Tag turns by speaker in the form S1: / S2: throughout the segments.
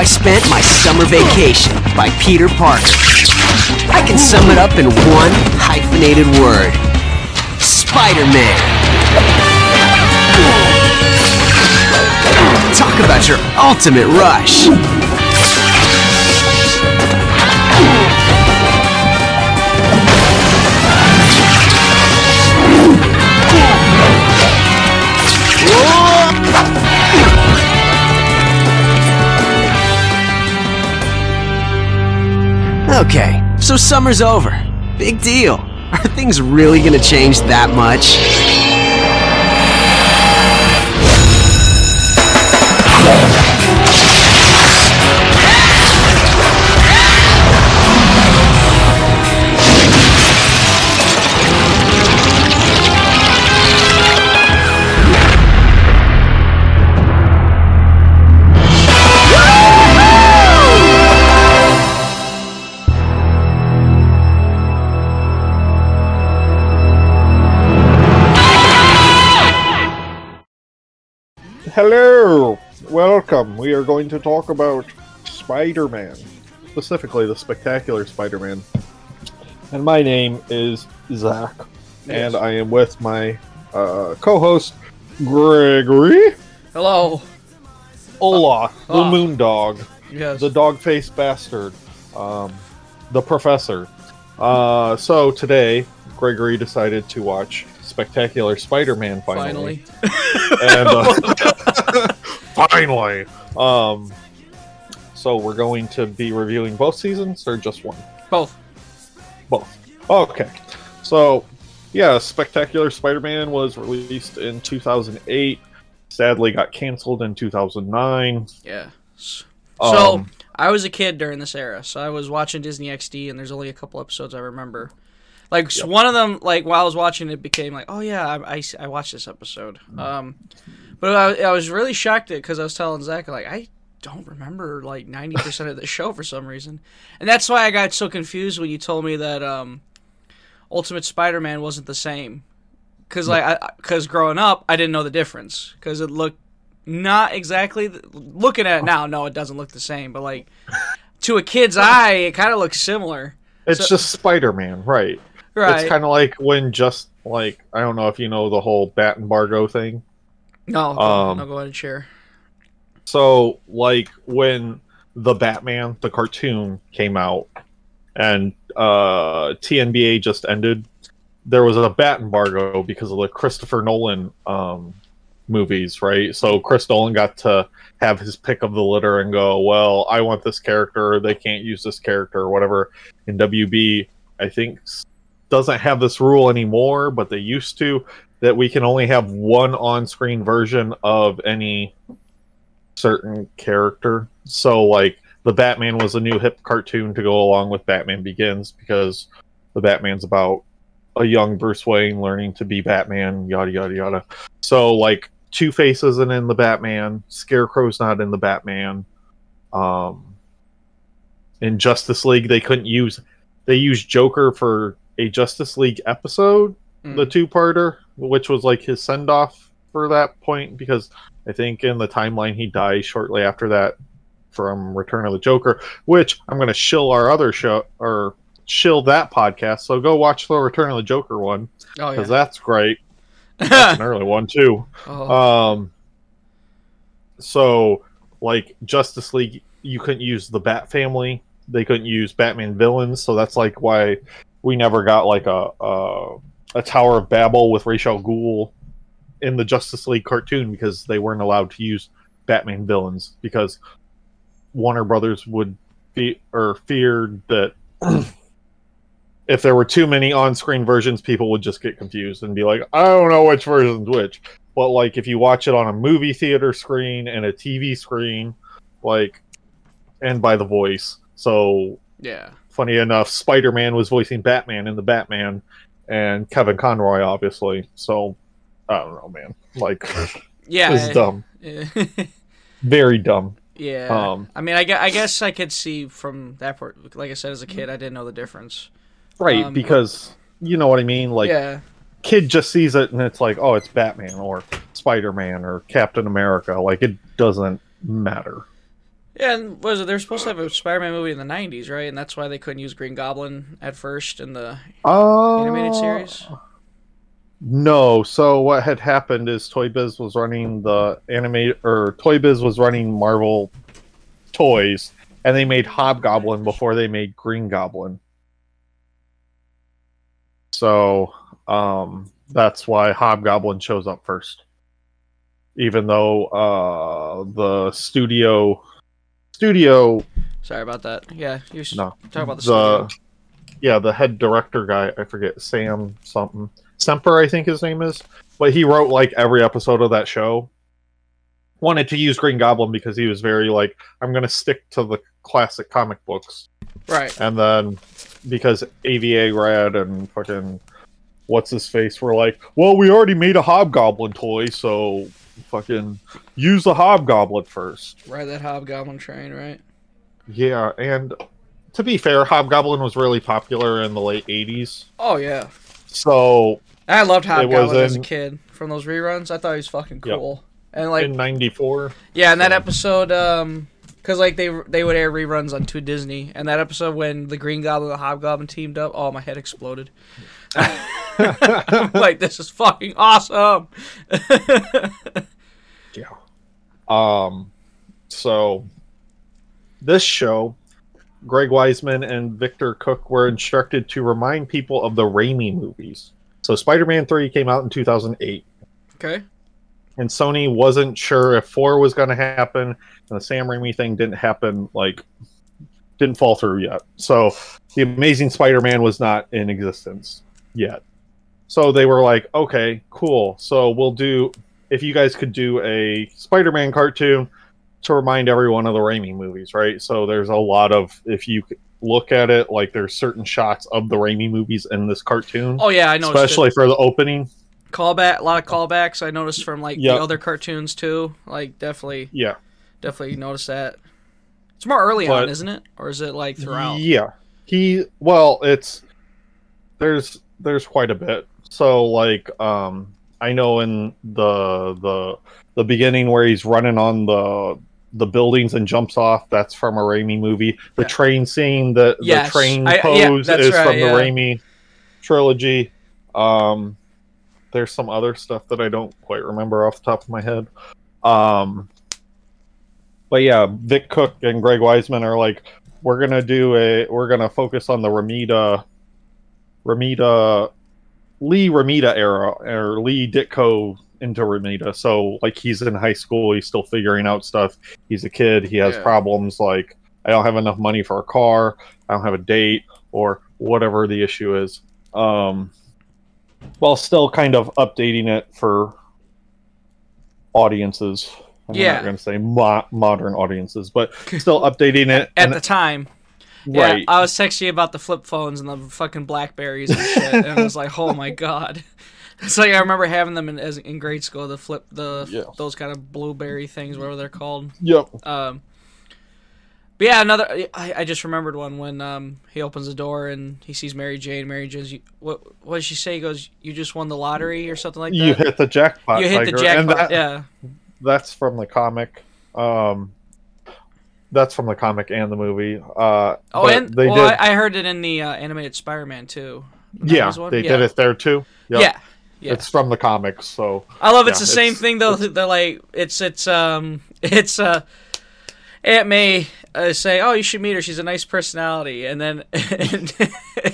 S1: I spent my summer vacation by Peter Parker. I can sum it up in one hyphenated word Spider Man. Talk about your ultimate rush. Okay, so summer's over. Big deal. Are things really gonna change that much?
S2: We are going to talk about Spider Man, specifically the Spectacular Spider Man. And my name is Zach, and I am with my uh, co host, Gregory.
S3: Hello.
S2: Olaf, the
S3: Ah.
S2: Moon Dog,
S3: Yes.
S2: the dog faced bastard, um, the Professor. Uh, so today, Gregory decided to watch Spectacular Spider Man
S3: finally.
S2: and uh, finally um so we're going to be reviewing both seasons or just one
S3: Both.
S2: both okay so yeah spectacular spider-man was released in 2008 sadly got canceled in 2009
S3: Yeah. So
S2: Um,
S3: I was a kid during this era, so I was watching Disney XD, and there's only a couple episodes I remember. Like
S2: Yep.
S3: one of them, like while I was watching it, became like, oh yeah, I I watched this episode.
S2: Mm.
S3: Um, but I, I was really shocked because I was telling Zach like I don't remember like ninety percent of the show for some reason, and that's why I got so confused when you told me that um, Ultimate Spider-Man wasn't the same. Cause like, because growing up, I didn't know the difference. Cause it looked not exactly. th- Looking at it now, no, it doesn't look the same. But like, to a kid's eye, it kind of looks similar.
S2: it's
S3: so-
S2: just spider-man right
S3: Right?
S2: it's kind of like when just like i don't know if you know the whole bat embargo thing
S3: no,
S2: um,
S3: no, go ahead and share.
S2: So, like when the Batman, the cartoon, came out, and uh, TNBA just ended, there was a bat embargo because of the Christopher Nolan um, movies, right? So Chris Nolan got to have his pick of the litter and go, well, I want this character. They can't use this character or whatever. And WB, I think, doesn't have this rule anymore, but they used to that we can only have one on-screen version of any certain character. So like the Batman was a new hip cartoon to go along with Batman Begins because the Batman's about a young Bruce Wayne learning to be Batman, yada yada yada. So like Two Face isn't in the Batman, Scarecrow's not in the Batman. Um in Justice League they couldn't use they used Joker for a Justice League episode the
S3: Mm.
S2: two parter, which was like his send off for that point, because I think in the timeline he dies shortly after that from Return of the Joker, which I'm gonna shill our other show or shill that podcast. So go watch the Return of the Joker one because
S3: yeah.
S2: that's great. That's an early one too.
S3: oh,
S2: Um, so like Justice League, you couldn't use the Bat Family. They couldn't use Batman villains, so that's like why we never got like a a, a Tower of Babel with Ra's al Ghul in the Justice League cartoon because they weren't allowed to use Batman villains because Warner Brothers would be or feared that if there were too many on-screen versions, people would just get confused and be like, "I don't know which version's which." But like, if you watch it on a movie theater screen and a TV screen, like, and by the voice, so
S3: yeah.
S2: Funny enough, Spider Man was voicing Batman in the Batman, and Kevin Conroy, obviously. So I don't know, man. Like,
S3: Yeah.
S2: it's dumb, very dumb.
S3: yeah.
S2: Um,
S3: I mean, I, gue- I guess I could see from that part. Like I said, as a kid, I didn't know the difference.
S2: right?
S3: Um,
S2: because you know what I mean. Like,
S3: yeah.
S2: kid just sees it and it's like, oh, it's Batman or Spider Man or Captain America. Like, it doesn't matter.
S3: Yeah, and was it? They're supposed to have a Spider-Man movie in the '90s, right? And that's why they couldn't use Green Goblin at first in the
S2: Uh,
S3: animated series.
S2: No. So what had happened is Toy Biz was running the animate or Toy Biz was running Marvel toys, and they made Hobgoblin before they made Green Goblin. So um, that's why Hobgoblin shows up first, even though uh, the studio studio
S3: Sorry about that. Yeah, you should
S2: no
S3: talk about the, studio.
S2: yeah the head director guy I forget Sam something Semper I think his name is, but he wrote like every episode of that show. Wanted to use Green Goblin because he was very like I'm gonna stick to the classic comic books,
S3: Right.
S2: and then because Avi Arad and fucking what's his face were like, well we already made a Hobgoblin toy, so fucking use the Hobgoblin first.
S3: Ride that Hobgoblin train, right?
S2: Yeah, and to be fair, Hobgoblin was really popular in the late '80s.
S3: Oh yeah.
S2: So
S3: I loved Hobgoblin as a kid from those reruns. I thought he was fucking
S2: Yep.
S3: cool. And like
S2: in '94,
S3: yeah, and that
S2: so-
S3: episode um cuz like they they would air reruns on to Disney. And that episode when the Green Goblin and the Hobgoblin teamed up, oh my head exploded. I'm like this is fucking awesome.
S2: Um, so this show, Greg Weisman and Victor Cook were instructed to remind people of the Raimi movies. So Spider-Man 3 came out in 2008.
S3: okay.
S2: and Sony wasn't sure if four was going to happen, and the Sam Raimi thing didn't happen. Like, didn't fall through yet. So the Amazing Spider-Man was not in existence yet. So they were like, okay, cool. So we'll do if you guys could do a Spider-Man cartoon to remind everyone of the Raimi movies, right? So there's a lot of if you look at it, like there's certain shots of the Raimi movies in this cartoon,
S3: Oh yeah, I know.
S2: especially for the opening.
S3: callback a lot of callbacks I noticed from like
S2: Yep.
S3: the other cartoons too. Like definitely
S2: Yeah.
S3: definitely noticed that. It's more early
S2: But-
S3: on, isn't it? Or is it like throughout?
S2: Yeah. He well, it's there's there's quite a bit. So like um I know in the the the beginning where he's running on the the buildings and jumps off, that's from a Raimi movie. The
S3: Yeah.
S2: train scene, the,
S3: Yes.
S2: the train
S3: I- yeah,
S2: pose
S3: that's
S2: is
S3: right,
S2: from
S3: yeah.
S2: the Raimi trilogy. Um there's some other stuff that I don't quite remember off the top of my head. Um but yeah, Vic Cook and Greg Weisman are like, we're gonna do a, we're gonna focus on the Romita, Romita, Lee Romita era or Lee Ditko into Romita. So like he's in high school, he's still figuring out stuff. He's a kid, he has
S3: Yeah.
S2: problems like I don't have enough money for a car, I don't have a date, or whatever the issue is. Um, while still kind of updating it for audiences. I'm
S3: Yeah.
S2: not going to say mo- modern audiences, but still updating it.
S3: At
S2: and-
S3: the time. Yeah. I was texting about the flip phones and the fucking Blackberries and shit, and I was like, "Oh my god!" It's like I remember having them in as in grade school. The flip, the
S2: Yeah.
S3: those kind of blueberry things, whatever they're called.
S2: yep.
S3: Um, but yeah, another. I, I just remembered one when um he opens the door and he sees Mary Jane. Mary Jane's. What what does she say? He goes, "You just won the lottery" or something like that.
S2: You hit the jackpot.
S3: You hit the
S2: Tiger, and
S3: jackpot.
S2: that-
S3: yeah.
S2: That's from the comic. Um, that's from the comic and the movie. Uh,
S3: Oh, and
S2: they
S3: well,
S2: did.
S3: I, I heard it in the uh, animated Spider-Man too.
S2: yeah, they
S3: yeah.
S2: did it there too. Yep.
S3: Yeah. Yeah.
S2: It's from the comics, so
S3: I love it's
S2: Yeah,
S3: the same
S2: it's-
S3: thing though. They're like it's it's um it's uh Aunt May uh, say, "Oh, you should meet her. She's a nice personality." And then and,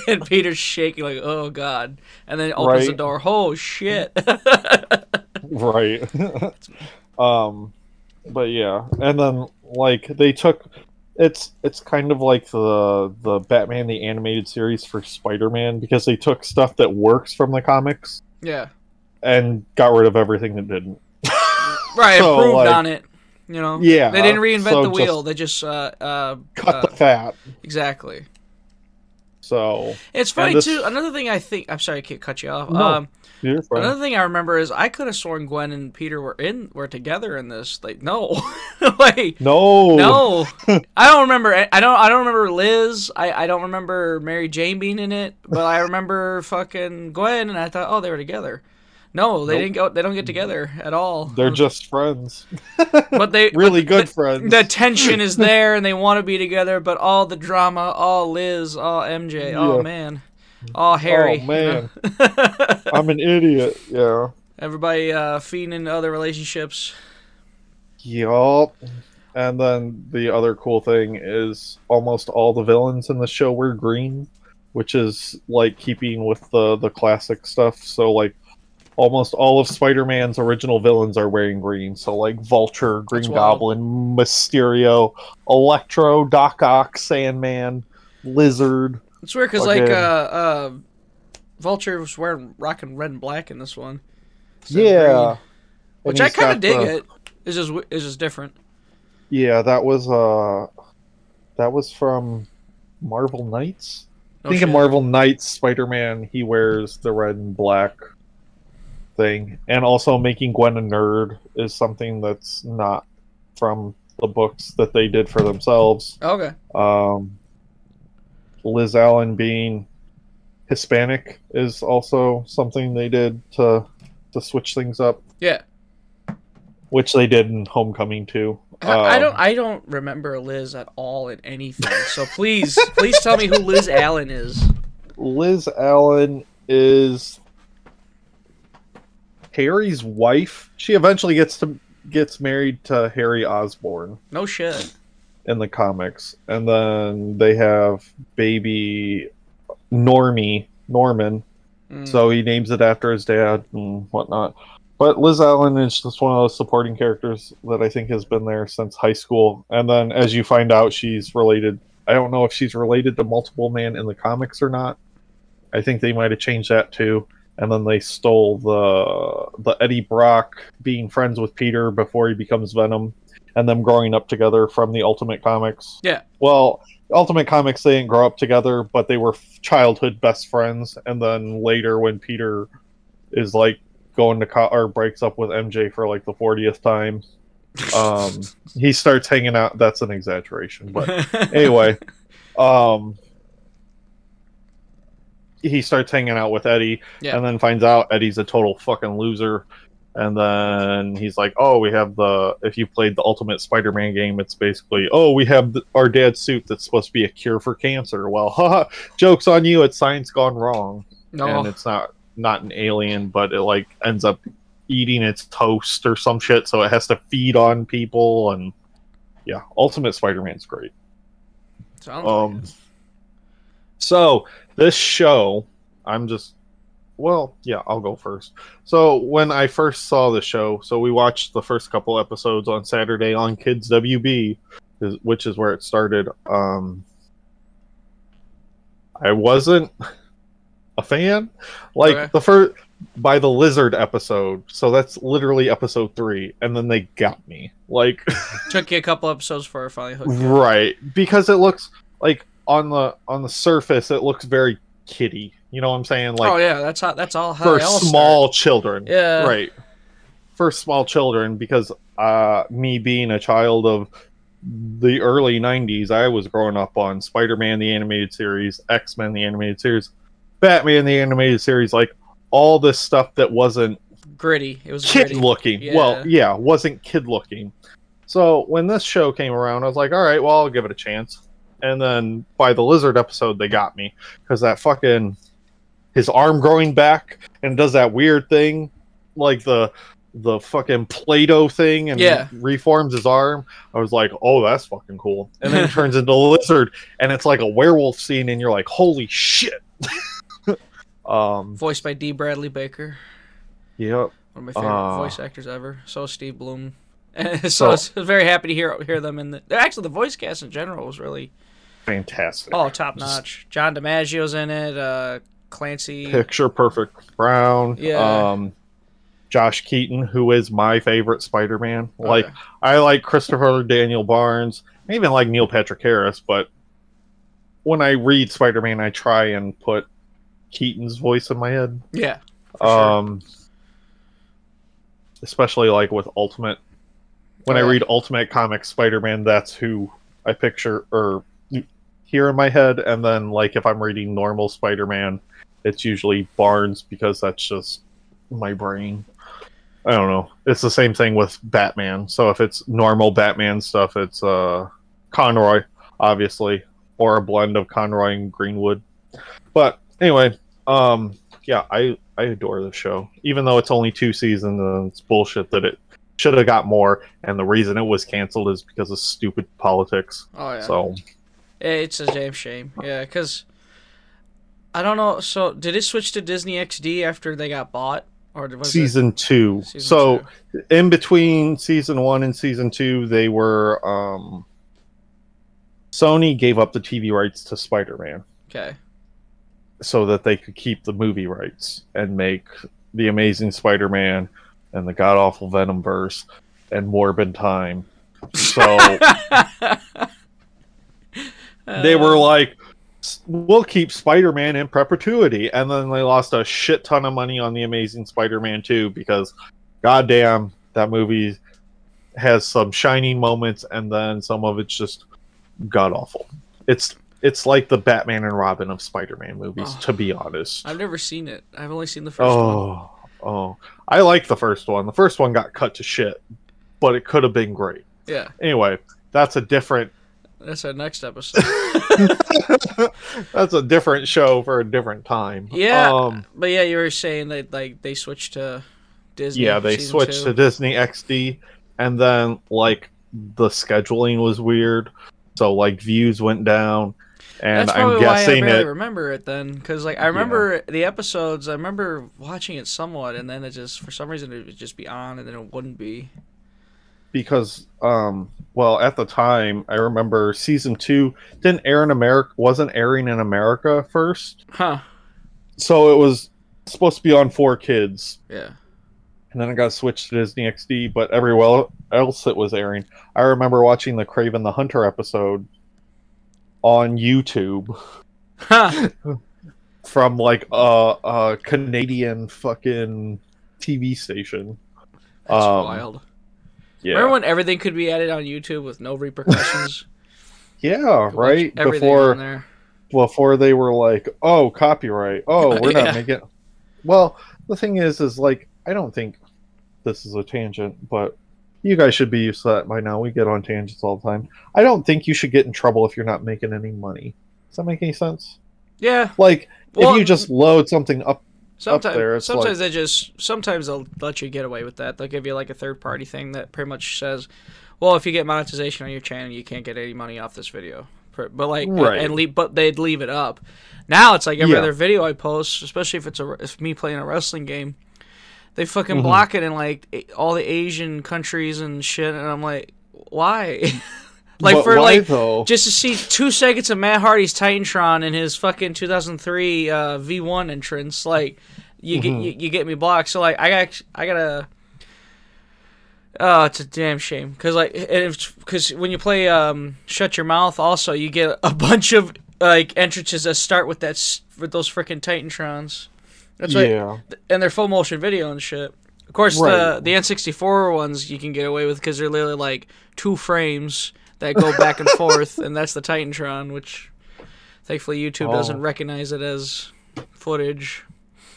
S3: and Peter's shaking like, "Oh God!" And then opens the door. Oh shit!
S2: right. um, but yeah, and then like they took it's it's kind of like the the Batman the animated series for Spider-Man because they took stuff that works from the comics
S3: yeah,
S2: and got rid of everything that didn't.
S3: right.
S2: So,
S3: improved
S2: like-
S3: on it. You know.
S2: Yeah,
S3: They didn't reinvent
S2: so
S3: the wheel. They just uh uh,
S2: Cut
S3: uh
S2: the fat.
S3: exactly.
S2: So
S3: It's funny
S2: this-
S3: too. Another thing I think I'm sorry, I can't cut you off.
S2: No.
S3: Um,
S2: you're.
S3: Another thing I remember is I could have sworn Gwen and Peter were in were together in this. Like no, like
S2: no,
S3: no, I don't remember. I don't. I don't remember Liz. I, I don't remember Mary Jane being in it. But I remember fucking Gwen, and I thought, oh, they were together. No, they
S2: Nope.
S3: didn't go. They don't get together at all.
S2: They're just friends.
S3: but they
S2: Really
S3: but
S2: good
S3: the,
S2: friends.
S3: The tension is there, and they want to be together. But all the drama, all Liz, all MJ. Oh man, all Harry.
S2: Oh
S3: you
S2: man,
S3: know?
S2: I'm an idiot. Yeah.
S3: Everybody uh, feeding into other relationships.
S2: Yup. And then the other cool thing is almost all the villains in the show were green, which is like keeping with the the classic stuff. So like almost all of Spider-Man's original villains are wearing green. So like Vulture, Green. Goblin, Mysterio, Electro, Doc Ock, Sandman, Lizard.
S3: It's weird because like
S2: Okay.
S3: uh, uh, Vulture was wearing rocking red and black in this one.
S2: yeah.
S3: green. Which I kind of dig
S2: the-
S3: it. It's just it's just different.
S2: Yeah, that was uh that was from Marvel Knights. I think in. Marvel Knights, Spider Man he wears the red and black thing. And also making Gwen a nerd is something that's not from the books that they did for themselves.
S3: Okay.
S2: Um Liz Allen being Hispanic is also something they did to to switch things up,
S3: Yeah.
S2: which they did in Homecoming too.
S3: I, I
S2: Um,
S3: don't I don't remember Liz at all in anything. So please please tell me who Liz Allen is.
S2: Liz Allen is Harry's wife. She eventually gets to gets married to Harry Osborn
S3: No shit.
S2: In the comics, and then they have baby Normie Norman.
S3: Mm.
S2: So he names it after his dad and whatnot. But Liz Allen is just one of those supporting characters that I think has been there since high school. And then as you find out, she's related. I don't know if she's related to Multiple Man in the comics or not. I think they might have changed that too. And then they stole the the Eddie Brock being friends with Peter before he becomes Venom, and them growing up together from the Ultimate Comics.
S3: Yeah.
S2: Well, Ultimate Comics they didn't grow up together, but they were f- childhood best friends. And then later, when Peter is like going to co- or breaks up with MJ for like the fortieth time, um, he starts hanging out. That's an exaggeration, but anyway, um, he starts hanging out with Eddie,
S3: Yeah.
S2: and then finds out Eddie's a total fucking loser. And then he's like, "Oh, we have the if you played the Ultimate Spider-Man game, it's basically, oh, we have the, our dad's suit that's supposed to be a cure for cancer. Well, haha, jokes on you. It's science gone wrong,
S3: no.
S2: and it's not not an alien, but it like ends up eating its toast or some shit, so it has to feed on people. And yeah, Ultimate Spider-Man's great.
S3: Sounds
S2: Um, so this show, I'm just, well, yeah, I'll go first. So when I first saw the show, so we watched the first couple episodes on Saturday on Kids WB, which is where it started. Um, I wasn't a fan, like
S3: Okay.
S2: the first by the lizard episode. So that's literally episode three, and then they got me like.
S3: Took you a couple episodes before I finally hooked
S2: right because it looks like on the on the surface it looks very kiddie you know what i'm saying like
S3: oh yeah, that's how that's all how
S2: for small children
S3: Yeah.
S2: right for small children because uh me being a child of the early 90s i was growing up on spider-man the animated series x-men the animated series batman the animated series like all this stuff that wasn't.
S3: Gritty. It was
S2: kid
S3: gritty.
S2: looking.
S3: Yeah.
S2: Well, yeah, wasn't kid looking. So when this show came around, I was like, all right, well, I'll give it a chance. And then by the lizard episode, they got me because that fucking his arm growing back and does that weird thing, like the the fucking Play-Doh thing, and
S3: Yeah.
S2: reforms his arm. I was like, oh, that's fucking cool. And then it turns into a lizard, and it's like a werewolf scene, and you're like, holy shit. um,
S3: Voiced by D. Bradley Baker.
S2: yep.
S3: One of my favorite
S2: Uh,
S3: voice actors ever. So is Steve Blum. so,
S2: So-
S3: I was very happy to hear hear them in the. Actually, the voice cast in general was really
S2: Fantastic.
S3: oh top notch. John DiMaggio's in it. Uh, Clancy.
S2: Picture Perfect Brown.
S3: Yeah.
S2: Um, Josh Keaton, who is my favorite Spider-Man. Like I like Christopher Daniel Barnes. I even like Neil Patrick Harris, but when I read Spider-Man, I try and put Keaton's voice in my head.
S3: Yeah. for sure.
S2: Um, especially like with Ultimate. When
S3: Oh,
S2: I read Ultimate Comics Spider-Man, that's who I picture or hear in my head. And then like if I'm reading normal Spider-Man, it's usually Barnes because that's just my brain. I don't know. It's the same thing with Batman. So if it's normal Batman stuff, it's uh Conroy, obviously, or a blend of Conroy and Greenwood. But anyway, um, yeah, I I adore the show, even though it's only two seasons and it's bullshit that it should have got more. And the reason it was canceled is because of stupid politics.
S3: Oh yeah.
S2: So
S3: It's a damn shame. Yeah, because I don't know. So did it switch to Disney XD after they got bought, or was
S2: season two.
S3: Season
S2: so
S3: two.
S2: in between season one and season two, they were um, Sony gave up the TV rights to Spider-Man
S3: okay?
S2: so that they could keep the movie rights and make the Amazing Spider-Man and the god awful Venom verse and Morbid Time. So they were like, "S- "We'll keep Spider-Man in perpetuity," and then they lost a shit ton of money on the Amazing Spider-Man 2 because, goddamn, that movie has some shining moments, and then some of it's just god awful. It's it's like the Batman and Robin of Spider-Man movies,
S3: Oh.
S2: to be honest.
S3: I've never seen it. I've only seen the first oh, one.
S2: Oh, oh, I like the first one. The first one got cut to shit, but it could have been great.
S3: Yeah,
S2: Anyway, that's a different
S3: that's our next episode.
S2: that's a different show for a different time.
S3: yeah,
S2: Um,
S3: but yeah, you were saying that like they switched to Disney.
S2: yeah, they switched
S3: two.
S2: to Disney XD, and then like the scheduling was weird, so like views went down, and
S3: That's
S2: I'm
S3: probably why I
S2: guessing
S3: barely
S2: it.
S3: remember it then, because like I remember the episodes. I remember watching it somewhat, and then it just for some reason it would just be on, and then it wouldn't be.
S2: Because um well at the time i remember season two didn't air in america wasn't airing in america first
S3: Huh?
S2: so it was supposed to be on four kids
S3: Yeah.
S2: and then it got switched to disney xd but everywhere else it was airing i remember watching the Kraven the hunter episode on youtube
S3: Huh?
S2: from like a, a canadian fucking tv station
S3: That's
S2: Um,
S3: wild.
S2: Yeah
S3: Remember when everything could be added on YouTube with no repercussions?
S2: yeah right before before they were like, "Oh, copyright. Oh, we're
S3: Yeah.
S2: not making." Well, the thing is, is like I don't think this is a tangent, but you guys should be used to that by now. We get on tangents all the time. I don't think you should get in trouble if you're not making any money. Does that make any sense?
S3: Yeah.
S2: Like
S3: Well,
S2: if you just load something up,
S3: Sometimes,
S2: there,
S3: sometimes they just sometimes they'll let you get away with that. They'll give you like a third party thing that pretty much says, "Well, if you get monetization on your channel, you can't get any money off this video." But like,
S2: Right.
S3: and leave, but they'd leave it up. Now it's like every
S2: Yeah.
S3: other video I post, especially if it's a if me playing a wrestling game, they fucking
S2: Mhm.
S3: block it in like all the Asian countries and shit, and I'm like, why? like
S2: but
S3: for
S2: why,
S3: like
S2: though?
S3: just to see two seconds of Matt Hardy's Titantron in his fucking 2003 uh, V1 entrance, like you get
S2: Mhm.
S3: you, you get me blocked. So like I got I gotta. Oh, it's a damn shame because like because when you play um, Shut Your Mouth, also you get a bunch of like entrances that start with that with those freaking Titantrons. That's right,
S2: yeah,
S3: and they're full motion video and shit. Of course, the
S2: Right.
S3: the N64 ones you can get away with because they're literally like two frames that go back and forth, and that's the Titantron, which thankfully YouTube doesn't
S2: Oh.
S3: recognize it as footage.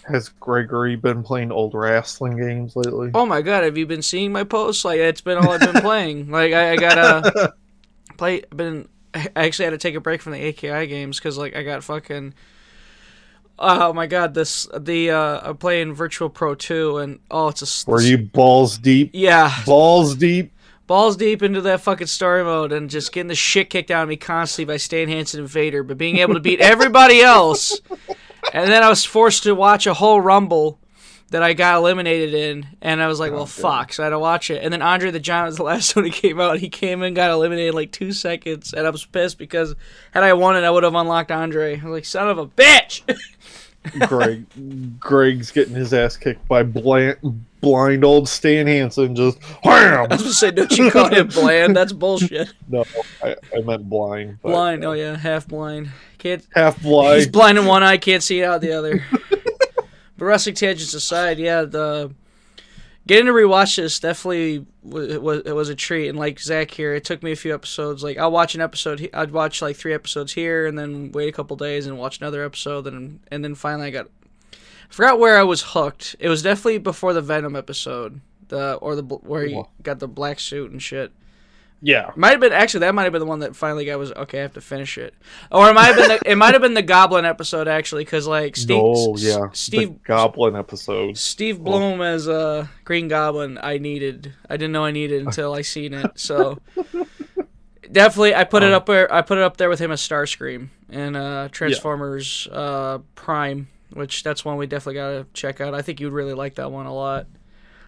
S2: has Gregory been playing old wrestling games lately?
S3: Oh my god, have you been seeing my posts? Like it's been all I've been playing. Like I, I gotta play. Been I actually had to take a break from the AKI games because like I got fucking. Oh my god, this the uh I'm playing Virtual Pro 2 and oh it's a
S2: Were you balls deep?
S3: yeah
S2: Balls deep.
S3: Balls deep into that fucking story mode and just getting the shit kicked out of me constantly by Stan Hansen and Vader, but being able to beat everybody else. And then I was forced to watch a whole Rumble that I got eliminated in, and I was like, oh, well, fuck. So I had to watch it. And then Andre the Giant was the last one he came out. He came in, got eliminated in like two seconds, and I was pissed because had I won it, I would have unlocked Andre. I was like, son of a bitch!
S2: Greg, Greg's getting his ass kicked by blind, blind old Stan Hansen. Just wham!
S3: I was gonna say, don't you call him bland? That's bullshit.
S2: No, I, I meant blind. but,
S3: Blind,
S2: uh,
S3: oh yeah, half blind. Can't
S2: half blind.
S3: He's
S2: blind.
S3: in one eye, can't see out the other. but wrestling tangents aside, yeah, the getting to rewatch this definitely was, was it was a treat. And like Zach here, it took me a few episodes. Like I'll watch an episode, I'd watch like three episodes here, and then wait a couple days and watch another episode, and and then finally I got. Forgot where I was hooked. It was definitely before the Venom episode, the or the where he got the black suit and shit.
S2: Yeah.
S3: Might have been actually that might have been the one that finally got was okay. I have to finish it, or it might have been the, it might have been the Goblin episode actually because like Steve
S2: no, yeah.
S3: Steve
S2: Goblin episode.
S3: Steve Blum as uh, Green Goblin. I needed. I didn't know I needed until I seen it. So definitely, I put it
S2: Um,
S3: up there. I put it up there with him as Starscream and uh, Transformers uh, Prime, which that's one we definitely gotta check out. I think you'd really like that one a lot.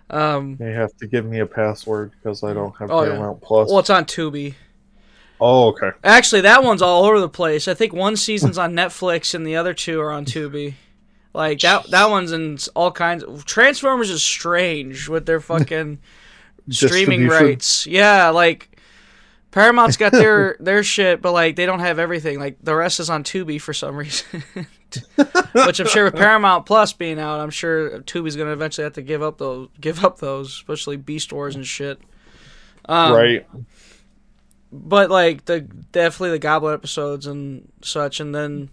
S3: Um,
S2: They have to give me a password because I don't have
S3: Oh, yeah.
S2: Paramount Plus.
S3: well, it's on Tubi.
S2: Oh, okay.
S3: Actually, that one's all over the place. I think one season's on Netflix and the other two are on Tubi. Like that that one's in all kinds of Transformers is strange with their fucking streaming rights. Yeah, like Paramount's got their their shit, but like they don't have everything. Like the rest is on Tubi for some reason. Which I'm sure with Paramount Plus being out, I'm sure Tubi's gonna eventually have to give up those give up those, especially Beast Wars and shit. Um,
S2: right.
S3: but like the definitely the Goblin episodes and such, and then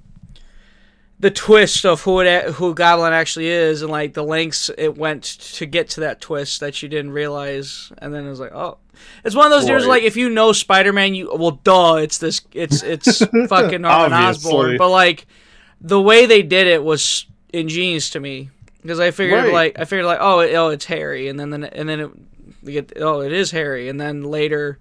S3: the twist of who it who Goblin actually is, and like the lengths it went to get to that twist that you didn't realize, and then it was like, oh, it's one of those
S2: Right.
S3: like if you know Spider Man, you well, duh, it's this, it's it's fucking Norman Osborn, but like the way they did it was ingenious to me because I figured
S2: Right.
S3: like I figured like oh it, oh it's Harry, and then then and then it get oh it is Harry, and then later.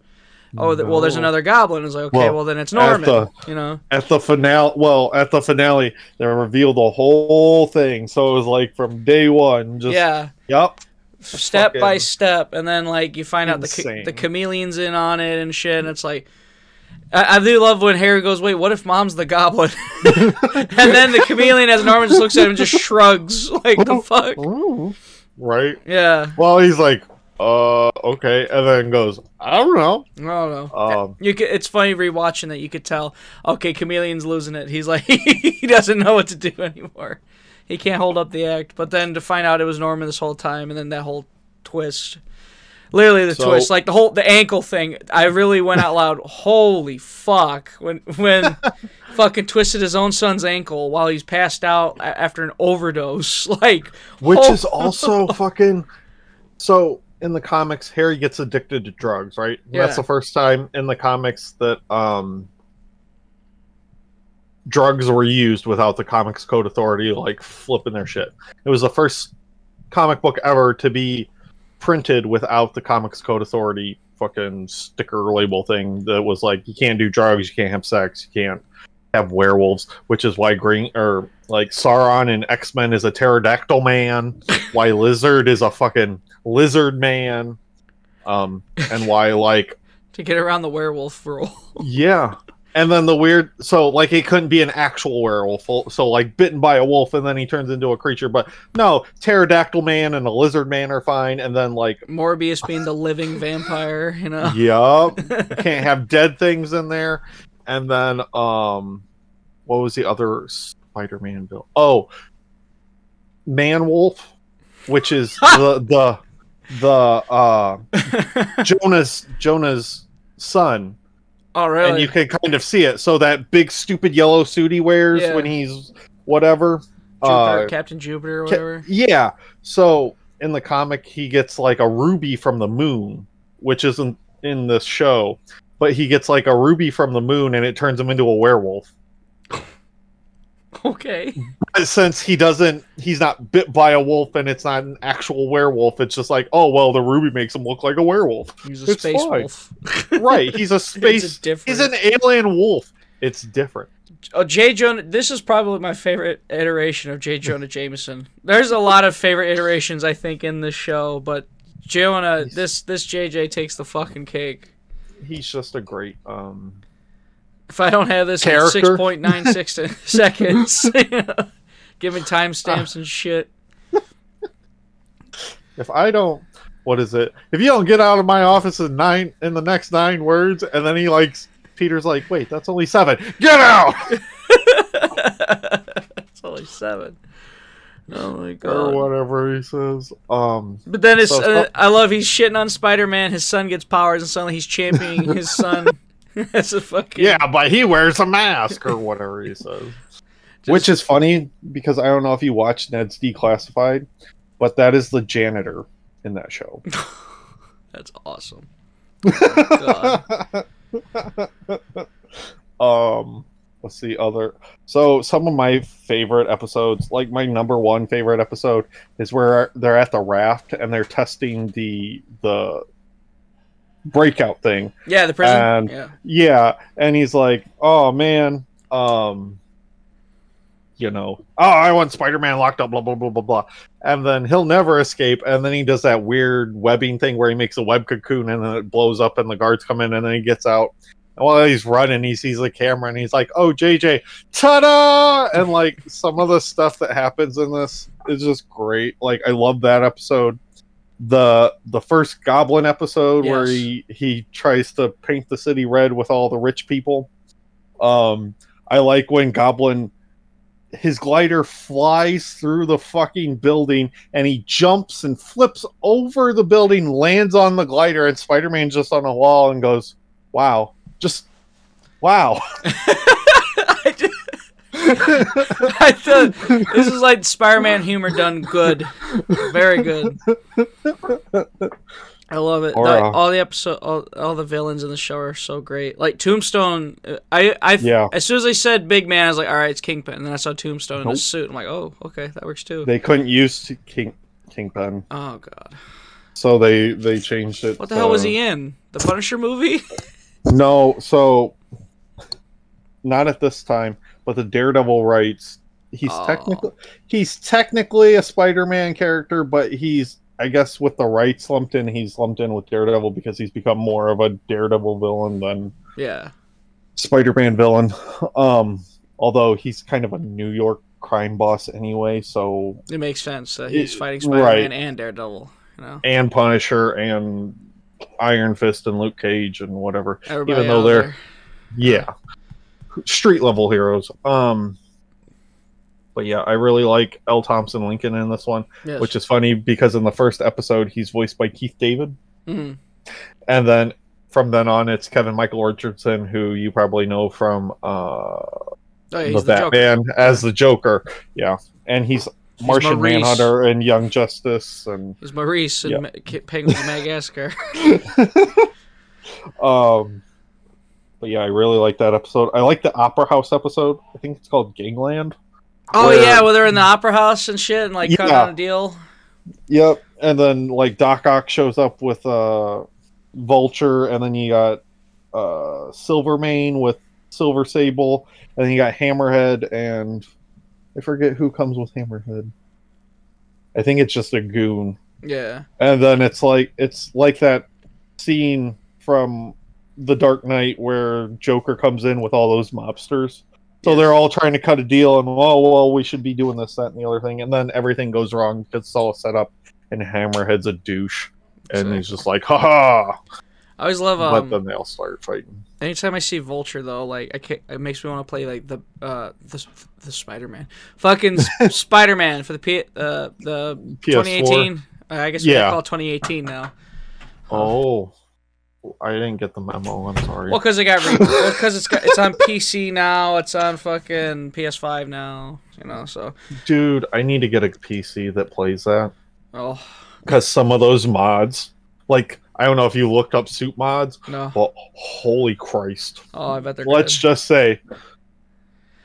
S3: Oh, th- well, there's another goblin. It's like, okay, well,
S2: Well,
S3: then it's Norman.
S2: the-
S3: you know,
S2: At the finale, well, at the finale, they reveal the whole thing. So it was like from day one, just
S3: yeah,
S2: yep.
S3: step by step, and then like you find out the the chameleon's in on it and shit, and it's like. I, I do love when Harry goes, "Wait, what if Mom's the Goblin?" and then the chameleon, as Norman just looks at him, and just shrugs, like the fuck.
S2: Right.
S3: Yeah,
S2: Well, he's like, uh, okay, and then goes, I don't know.
S3: I don't know.
S2: Um,
S3: You could, it's funny rewatching that. You could tell. Okay, chameleon's losing it. He's like he doesn't know what to do anymore. He can't hold up the act. But then to find out it was Norman this whole time, and then that whole twist, literally the
S2: So-
S3: twist, like the whole the ankle thing. I really went out loud. Holy fuck! When when fucking twisted his own son's ankle while he's passed out after an overdose. Like
S2: which
S3: oh-
S2: is also fucking. So in the comics, Harry gets addicted to drugs, right?
S3: Yeah.
S2: That's the first time in the comics that um drugs were used without the Comics Code Authority like flipping their shit. It was the first comic book ever to be printed without the Comics Code Authority fucking sticker label thing that was like you can't do drugs, you can't have sex, you can't have werewolves, which is why Green or like Sauron in X Men is a pterodactyl man, why Lizard is a fucking lizard man, um, and why like
S3: to get around the werewolf rule.
S2: yeah. And then the weird, so like he couldn't be an actual werewolf, so like bitten by a wolf and then he turns into a creature. But no, pterodactyl man and a lizard man are fine. And then like,
S3: Morbius being the living vampire, you know.
S2: you can't have dead things in there. And then um, what was the other Spider-Man bill? Oh, Man Wolf, which is the the the uh Jonah's Jonah's son
S3: Oh really?
S2: and you can kind of see it. So that big stupid yellow suit he wears
S3: Yeah.
S2: when he's whatever.
S3: Jupiter,
S2: uh,
S3: Captain Jupiter or whatever.
S2: yeah. So in the comic, he gets like a ruby from the moon, which isn't in this show, but he gets like a ruby from the moon, and it turns him into a werewolf.
S3: Okay.
S2: But Since he doesn't, he's not bit by a wolf, and it's not an actual werewolf. It's just like, oh well, the ruby makes him look like a werewolf.
S3: He's a
S2: It's
S3: space
S2: fine.
S3: wolf.
S2: right? He's a space.
S3: difference.
S2: he's an alien wolf. It's different.
S3: Oh, J. Jonah. This is probably my favorite iteration of J. Jonah Jameson. There's a lot of favorite iterations I think in this show, but Jonah, this this JJ takes the fucking cake.
S2: He's just a great um
S3: If I don't have this in six point nine six seconds, giving timestamps and shit.
S2: if I don't, what is it? If you don't get out of my office in nine in the next nine words, and then he likes Peter's like, wait, that's only seven. Get out
S3: it's only seven. Oh my god.
S2: or whatever he says. Um,
S3: But then it's
S2: So-
S3: uh, I love he's shitting on Spider Man. His son gets powers, and suddenly he's championing his son as a fucking
S2: yeah, but he wears a mask or whatever he says. Which is funny because I don't know if you watched Ned's Declassified, but that is the janitor in that show.
S3: That's awesome. Oh
S2: um, let's see other. So some of my favorite episodes, like my number one favorite episode, is where they're at the raft and they're testing the the breakout thing.
S3: Yeah, the prison.
S2: And-
S3: yeah.
S2: Yeah, and he's like, "Oh man, um, you know, oh, I want Spider-Man locked up, blah blah blah blah blah," and then he'll never escape. And then he does that weird webbing thing where he makes a web cocoon and then it blows up, and the guards come in, and then he gets out. And while he's running, he sees the camera, and he's like, "Oh, JJ, ta-da!" And like some of the stuff that happens in this is just great. Like I love that episode. The the first Goblin episode where he he tries to paint the city red with all the rich people. Um, I like when Goblin his glider flies through the fucking building and he jumps and flips over the building, lands on the glider, and Spider Man just on a wall and goes, "Wow, just wow."
S3: I, thought this is like Spider-Man humor done good, very good. I love it.
S2: Or,
S3: all the episode, all, all the villains in the show are so great. Like Tombstone, I, I,
S2: Yeah.
S3: as soon as they said Big Man, I was like, all right, it's Kingpin. And then I saw Tombstone in
S2: Nope.
S3: a suit. I'm like, oh, okay, that works too.
S2: They couldn't use King Kingpin,
S3: oh god,
S2: so they they changed it.
S3: what the hell was he in? The Punisher movie?
S2: No, so not at this time, but the Daredevil rights. He's
S3: Oh.
S2: technically he's technically a Spider-Man character, but he's I guess with the rights lumped in, he's lumped in with Daredevil because he's become more of a Daredevil villain than
S3: yeah,
S2: Spider-Man villain. Um, although he's kind of a New York crime boss anyway, so
S3: it makes sense. Uh, he's
S2: It-
S3: fighting Spider-Man
S2: right.
S3: and Daredevil. You know,
S2: and Punisher and Iron Fist and Luke Cage and whatever.
S3: everybody
S2: Even though they're-
S3: there.
S2: Yeah. Street level heroes. Um but yeah, I really like L. Thompson Lincoln in this one,
S3: Yes.
S2: which is funny because in the first episode he's voiced by Keith David.
S3: Mhm.
S2: And then from then on it's Kevin Michael Richardson, who you probably know from uh
S3: Oh,
S2: the
S3: he's the Joker.
S2: Batman as the Joker. Yeah. And he's Martian
S3: Maurice.
S2: Manhunter and Young Justice and
S3: He's Maurice and
S2: Yeah.
S3: Ma- of Madagascar.
S2: um but yeah, I really like that episode. I like the Opera House episode. I think it's called Gangland.
S3: Oh
S2: Where-
S3: yeah, well they're in the opera house and shit, and like cut on a deal.
S2: Yep, and then like Doc Ock shows up with uh Vulture, and then you got uh Silvermane with Silver Sable, and then you got Hammerhead, and I forget who comes with Hammerhead. I think it's just a goon,
S3: Yeah,
S2: and then it's like it's like that scene from The Dark Knight where Joker comes in with all those mobsters. So they're all trying to cut a deal, and oh well, we should be doing this, that, and the other thing, and then everything goes wrong because it's all set up, and Hammerhead's a douche, and he's just like, ha ha.
S3: I always love
S2: but
S3: um.
S2: then they all start fighting.
S3: Anytime I see Vulture though, like I can't, it makes me want to play like the uh the the Spider Man, fucking Spider Man for the P uh the
S2: PS4.
S3: 2018. Uh, I guess we
S2: Yeah.
S3: yeah. call it 2018 now.
S2: Oh, I didn't get the memo. I'm sorry.
S3: Well, because it got re- well, because it's got, it's on PC now. It's on fucking PS5 now. You know, so
S2: Dude, I need to get a PC that plays that
S3: oh
S2: because some of those mods, like I don't know if you looked up suit mods,
S3: no,
S2: but holy Christ!
S3: oh I bet they're
S2: Let's just say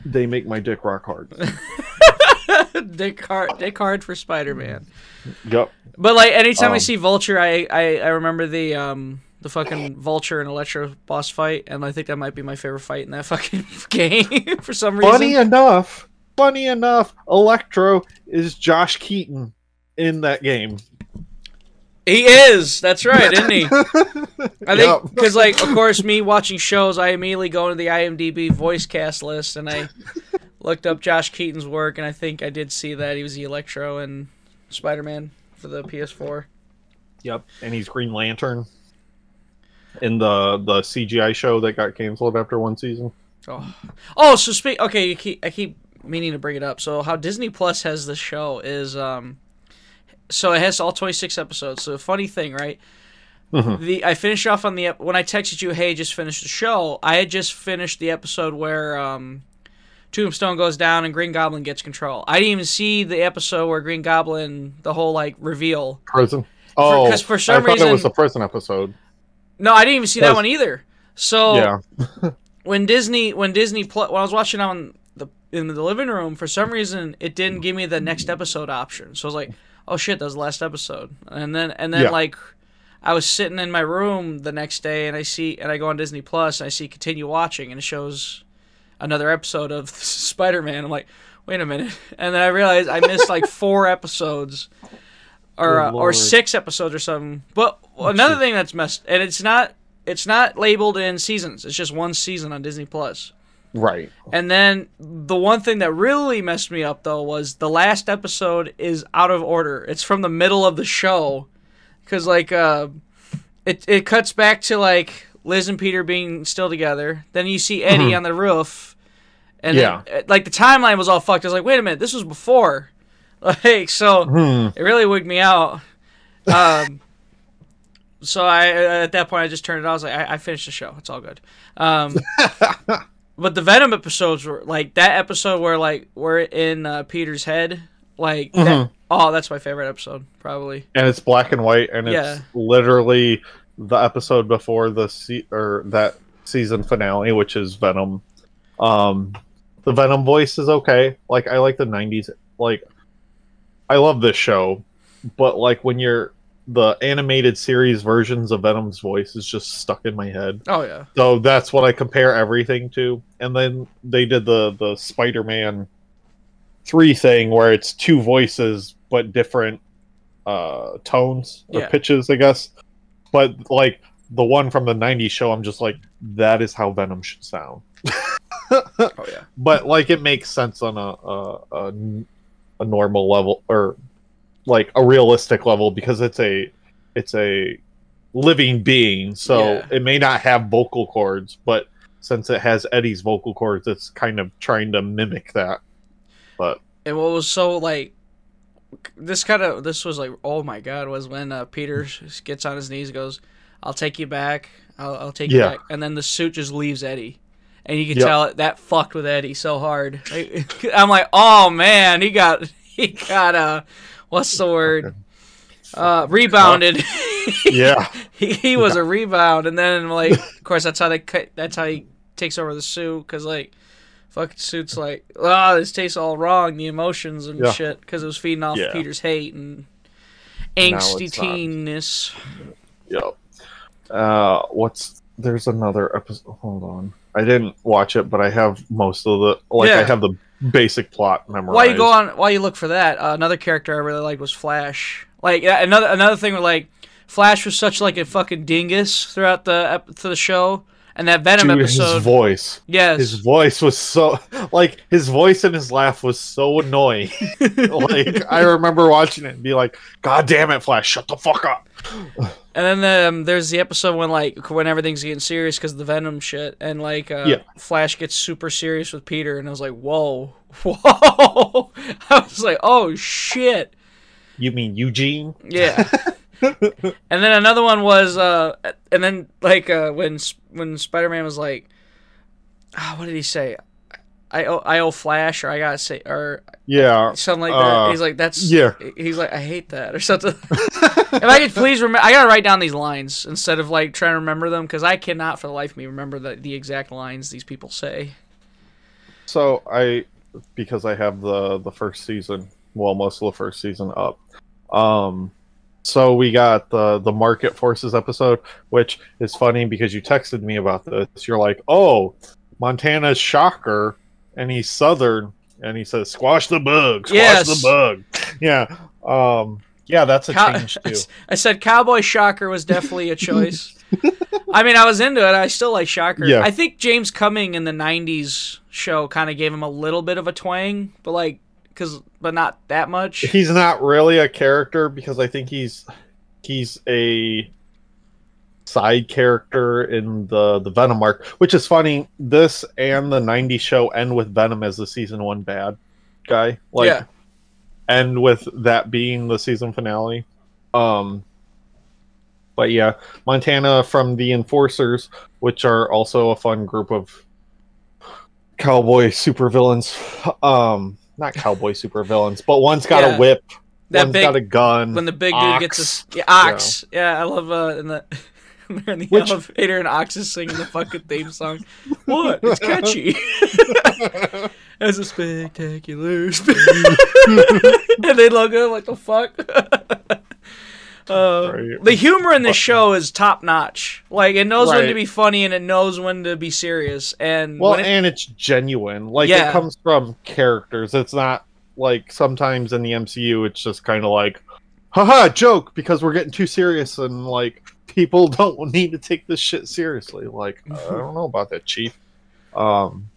S2: they make my dick rock hard.
S3: Dick hard, Dick hard for Spider Man.
S2: yep.
S3: But like anytime I
S2: Um,
S3: see Vulture, I, I I remember the um the fucking Vulture and Electro boss fight, and I think that might be my favorite fight in that fucking game for some reason.
S2: Funny enough, funny enough, Electro is Josh Keaton in that game.
S3: He is. That's right, isn't he? I think because, like, of course, me watching shows, I immediately go into the IMDb voice cast list and I looked up Josh Keaton's work, and I think I did see that he was the Electro and Spider Man for the PS4.
S2: Yep, and he's Green Lantern in the the CGI show that got canceled after one season.
S3: Oh, oh. So speak. Okay, you keep, I keep meaning to bring it up. So how Disney Plus has this show is um, so it has all twenty six episodes. So funny thing, right?
S2: Mhm.
S3: The I finished off on the ep- when I texted you, hey, just finished the show. I had just finished the episode where um, Tombstone goes down and Green Goblin gets control. I didn't even see the episode where Green Goblin, the whole like reveal.
S2: Prison. Oh,
S3: 'cause for some
S2: I thought it was the prison episode.
S3: No, I didn't even see that one either. So
S2: Yeah.
S3: when Disney when Disney pl- when I was watching on the in the living room, for some reason it didn't give me the next episode option. So I was like, "Oh shit, that was the last episode." And then and then
S2: Yeah.
S3: like I was sitting in my room the next day and I see and I go on Disney Plus and I see continue watching and it shows another episode of Spider-Man. I'm like, "Wait a minute." And then I realized I missed like four episodes or uh, or six episodes or something. But another thing that's messed and it's not it's not labeled in seasons. It's just one season on Disney Plus.
S2: Right.
S3: And then the one thing that really messed me up though was the last episode is out of order. It's from the middle of the show cuz like uh it it cuts back to like Liz and Peter being still together. Then you see Eddie on the roof. And
S2: Yeah.
S3: then, like the timeline was all fucked. I was like, "Wait a minute, this was before." Like so
S2: Hmm.
S3: it really wigged me out. Um, so I at that point I just turned it. off. I was like, I, I finished the show. It's all good. Um, but the Venom episodes were like that episode where like we're in uh, Peter's head. Like that,
S2: Mhm.
S3: oh, that's my favorite episode probably.
S2: And it's black and white, and it's literally the episode before the se- or that season finale, which is Venom. Um, the Venom voice is okay. Like I like the '90s. Like I love this show, but like when you're the animated series versions of Venom's voice is just stuck in my head.
S3: Oh yeah,
S2: So that's what I compare everything to. And then they did the the Spider-Man 3 thing where it's two voices but different uh tones or
S3: Yeah.
S2: pitches, I guess. But like the one from the 90s show I'm just like that is how Venom should sound.
S3: oh yeah.
S2: But like it makes sense on a a, a, a normal level or like a realistic level because it's a it's a living being so
S3: Yeah.
S2: it may not have vocal cords but since it has eddie's vocal cords it's kind of trying to mimic that but
S3: And what was so like this kind of this was like oh my god was when uh, Peter gets on his knees goes, "I'll take you back. I'll, I'll take you back," and then the suit just leaves Eddie. And you can
S2: Yep.
S3: tell it that fucked with Eddie so hard. Like, I'm like, oh man, he got he got uh, what's the word? Uh, rebounded.
S2: yeah
S3: he, he was a rebound, and then like, of course, that's how they cut. That's how he takes over the suit because like, fucking suit's like, ah, this tastes all wrong. The emotions and
S2: Yeah.
S3: shit because it was feeding off
S2: Yeah.
S3: Peter's hate and angsty teenness.
S2: yep uh what's there's another episode hold on i didn't watch it but i have most of the like i have the basic plot memorized.
S3: While you go on, while you look for that, uh, another character I really liked was Flash. Like another another thing where like Flash was such like a fucking dingus throughout the to the show, and that Venom
S2: Dude,
S3: episode.
S2: his voice
S3: yes,
S2: his voice was so like his voice and his laugh was so annoying like i remember watching it and be like god damn it flash shut the fuck up
S3: And then um, there's the episode when like when everything's getting serious because of the Venom shit, and like uh,
S2: Yeah.
S3: Flash gets super serious with Peter, and I was like, whoa, whoa! I was like, oh shit,
S2: you mean eugene
S3: yeah. And then another one was, uh, and then like uh, when when Spider Man was like, ah, what did he say? I owe, I owe Flash, or I gotta say, or
S2: yeah
S3: something like that.
S2: Uh,
S3: he's like, that's
S2: yeah.
S3: He's like, I hate that, or something. if I could please remember, I gotta write down these lines instead of like trying to remember them because I cannot for the life of me remember the the exact lines these people say.
S2: so i because i have the the first season well most of the first season up um so we got the the market forces episode which is funny because you texted me about this you're like oh montana's shocker and he's southern and he says squash the bug squash
S3: Yes.
S2: the bug yeah um yeah that's a
S3: Cow-
S2: change too
S3: I said Cowboy Shocker was definitely a choice. I mean, I was into it. I still like Shocker.
S2: Yeah.
S3: I think James Cumming in the '90s show kind of gave him a little bit of a twang, but like, cause, but not that much.
S2: he's not really a character because I think he's he's a side character in the the Venom arc, which is funny. This and the '90s show end with Venom as the season one bad guy, like,
S3: Yeah.
S2: end with that being the season finale. Um, but yeah, Montana from the Enforcers, which are also a fun group of cowboy supervillains. Um, not cowboy supervillains, but one's got
S3: Yeah.
S2: a whip.
S3: That
S2: one's
S3: big-
S2: got a gun.
S3: when the big dude gets his yeah, ox. Yeah, I love uh in the they're in the
S2: Which-
S3: elevator and ox is singing the fucking theme song. What? It's catchy. As a spectacular, spe- and they look at him like the fuck. Uh,
S2: Right.
S3: The humor in the show is top notch. Like it knows when to be funny and it knows when to be serious. And
S2: Well,
S3: it-
S2: and it's genuine. Like
S3: Yeah.
S2: it comes from characters. It's not like sometimes in the MCU it's just kind of like haha joke because we're getting too serious and like people don't need to take this shit seriously. Like I don't know about that, chief. Um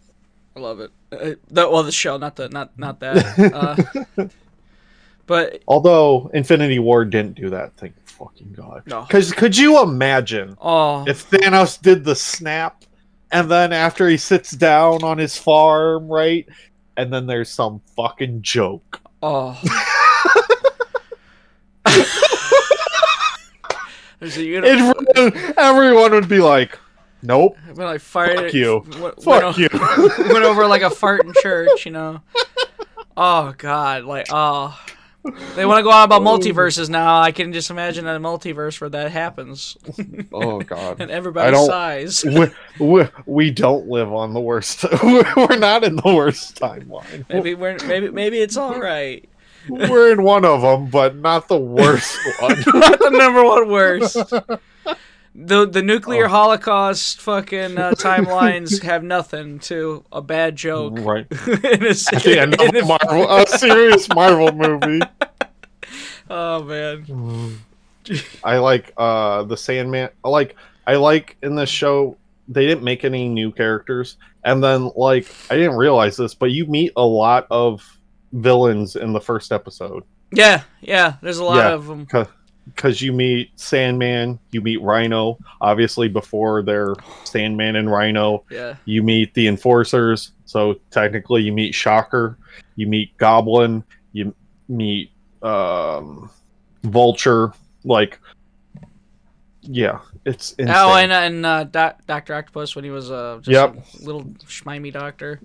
S3: I love it. Uh, the, well, the show, not the not not that. Uh, but
S2: although Infinity War didn't do that, thank fucking god.
S3: No.
S2: Cuz could you imagine
S3: oh,
S2: if Thanos did the snap and then after he sits down on his farm, right? And then there's some fucking joke.
S3: oh. There's a uni-
S2: Everyone, would be like, "Nope,
S3: when I fired
S2: fuck you.
S3: went, went
S2: fuck
S3: o-
S2: you."
S3: went over like a fart in church, you know. Oh God, like oh, they want to go on about oh. multiverses now. I can just imagine a multiverse where that happens,
S2: oh god,
S3: and everybody
S2: don't-
S3: sighs.
S2: we, we, we don't live on the worst. We're not in the worst timeline.
S3: Maybe we're maybe maybe it's all right.
S2: We're in one of them, but not the worst one.
S3: Not the number one worst. The the
S2: Oh.
S3: nuclear holocaust fucking uh, timelines have nothing to a bad joke.
S2: right
S3: in a,
S2: the end of
S3: a-
S2: Marvel, a serious Marvel movie.
S3: Oh man.
S2: I like uh the Sandman. I Like I like in this show they didn't make any new characters, and then like I didn't realize this, but you meet a lot of villains in the first episode
S3: Yeah, yeah. There's a lot
S2: Yeah.
S3: of them.
S2: Because you meet Sandman, you meet Rhino. Obviously, before they're Sandman and Rhino,
S3: Yeah.
S2: you meet the Enforcers. So technically, you meet Shocker, you meet Goblin, you meet um, Vulture. Like, yeah, it's insane.
S3: Oh, and and uh, Doc, Doctor Octopus when he was uh, just
S2: Yep.
S3: a little schmimey doctor.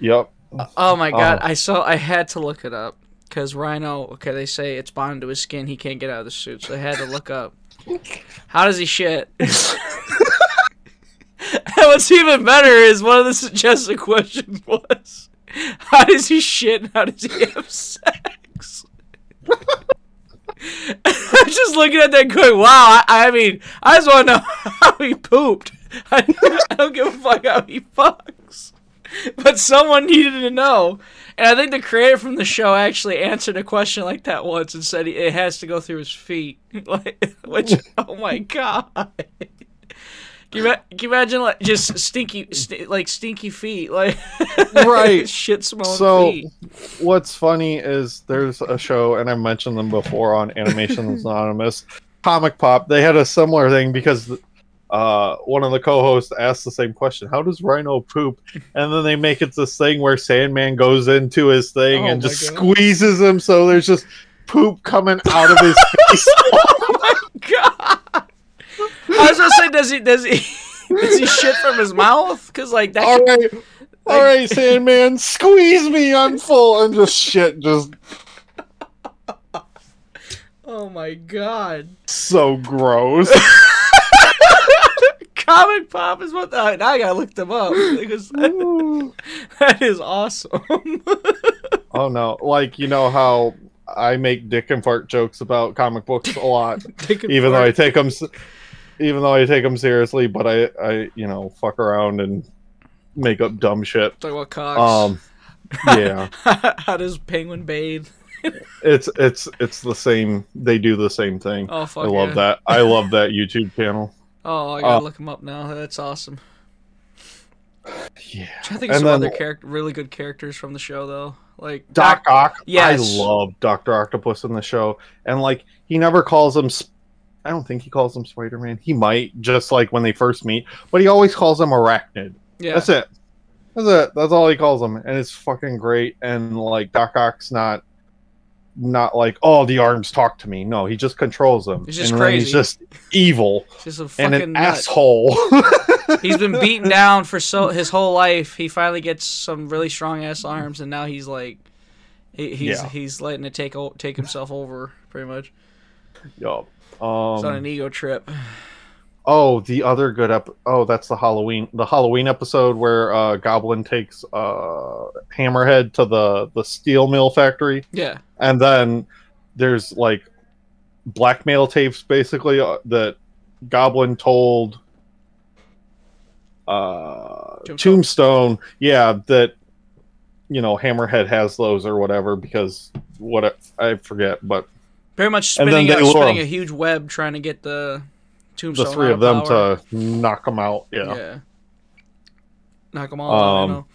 S2: yep.
S3: Oh my god!
S2: Oh.
S3: I saw. I had to look it up because Rhino. Okay, they say it's bonded to his skin. He can't get out of the suit, so I had to look up. How does he shit? and what's even better is one of the suggested questions was, "How does he shit? and How does he have sex?" I'm just looking at that going, wow. I, I mean, I just want to know how he pooped. I, I don't give a fuck how he fucks. But someone needed to know. And I think the creator from the show actually answered a question like that once and said it has to go through his feet. like, which, oh my god. Can you, can you imagine like just stinky, st- like stinky feet, like
S2: Right.
S3: shit smelling
S2: So,
S3: feet.
S2: what's funny is there's a show, and I mentioned them before on Animations Anonymous, Comic Pop. They had a similar thing because uh, one of the co-hosts asked the same question: "How does Rhino poop?" And then they make it this thing where Sandman goes into his thing
S3: Oh
S2: and just
S3: God.
S2: squeezes him, so there's just poop coming out of his face.
S3: Oh my God. I was gonna say, does he does he does he shit from his mouth? Because like that.
S2: all
S3: could-
S2: right, all right, Sandman, squeeze me. I'm full. And just shit, just
S3: Oh my god.
S2: so gross.
S3: Comic Pop is what. The, now I gotta look them up because that is awesome.
S2: Oh no! Like you know how I make dick and fart jokes about comic books a lot, even though I take them, even though I take them seriously. But I, I, you know, fuck around and make up dumb shit.
S3: Talk about cocks.
S2: Um, yeah,
S3: How does Penguin bathe?
S2: it's it's it's the same. They do the same thing.
S3: Oh fuck
S2: I love
S3: yeah.
S2: that. I love that YouTube channel.
S3: Oh, I gotta
S2: Uh,
S3: look him up now. That's awesome.
S2: Yeah,
S3: I think
S2: And
S3: some
S2: then-
S3: other character, really good characters from the show though, like
S2: Doc Ock.
S3: Yes.
S2: I love Doctor Octopus in the show, and like he never calls him. Sp- I don't think he calls him Spider Man. He might just like when they first meet, but he always calls him Arachnid.
S3: Yeah.
S2: That's it. That's it. That's all he calls him, and it's fucking great. And like Doc Ock's not, not like oh the arms talk to me. No, he just controls them.
S3: He's just
S2: and
S3: crazy.
S2: He's just evil
S3: Just a
S2: and an
S3: nut.
S2: asshole.
S3: he's been beaten down for so his whole life. He finally gets some really strong ass arms, and now he's like, he, he's
S2: Yeah.
S3: he's letting it take take himself over pretty much.
S2: Yup.
S3: He's on
S2: Um,
S3: an ego trip.
S2: Oh, the other good ep. Oh, that's the Halloween. The Halloween episode where uh, Goblin takes uh, Hammerhead to the the steel mill factory,
S3: Yeah,
S2: and then there's like blackmail tapes, basically uh, that Goblin told uh,
S3: Tombstone?
S2: Tombstone, yeah, that you know Hammerhead has those or whatever because what I forget, but
S3: very much spinning a, spinning a huge web trying to get the tombstone.
S2: the three of them
S3: power.
S2: to knock them out. Yeah.
S3: yeah. knock them all out.
S2: Um,
S3: You know?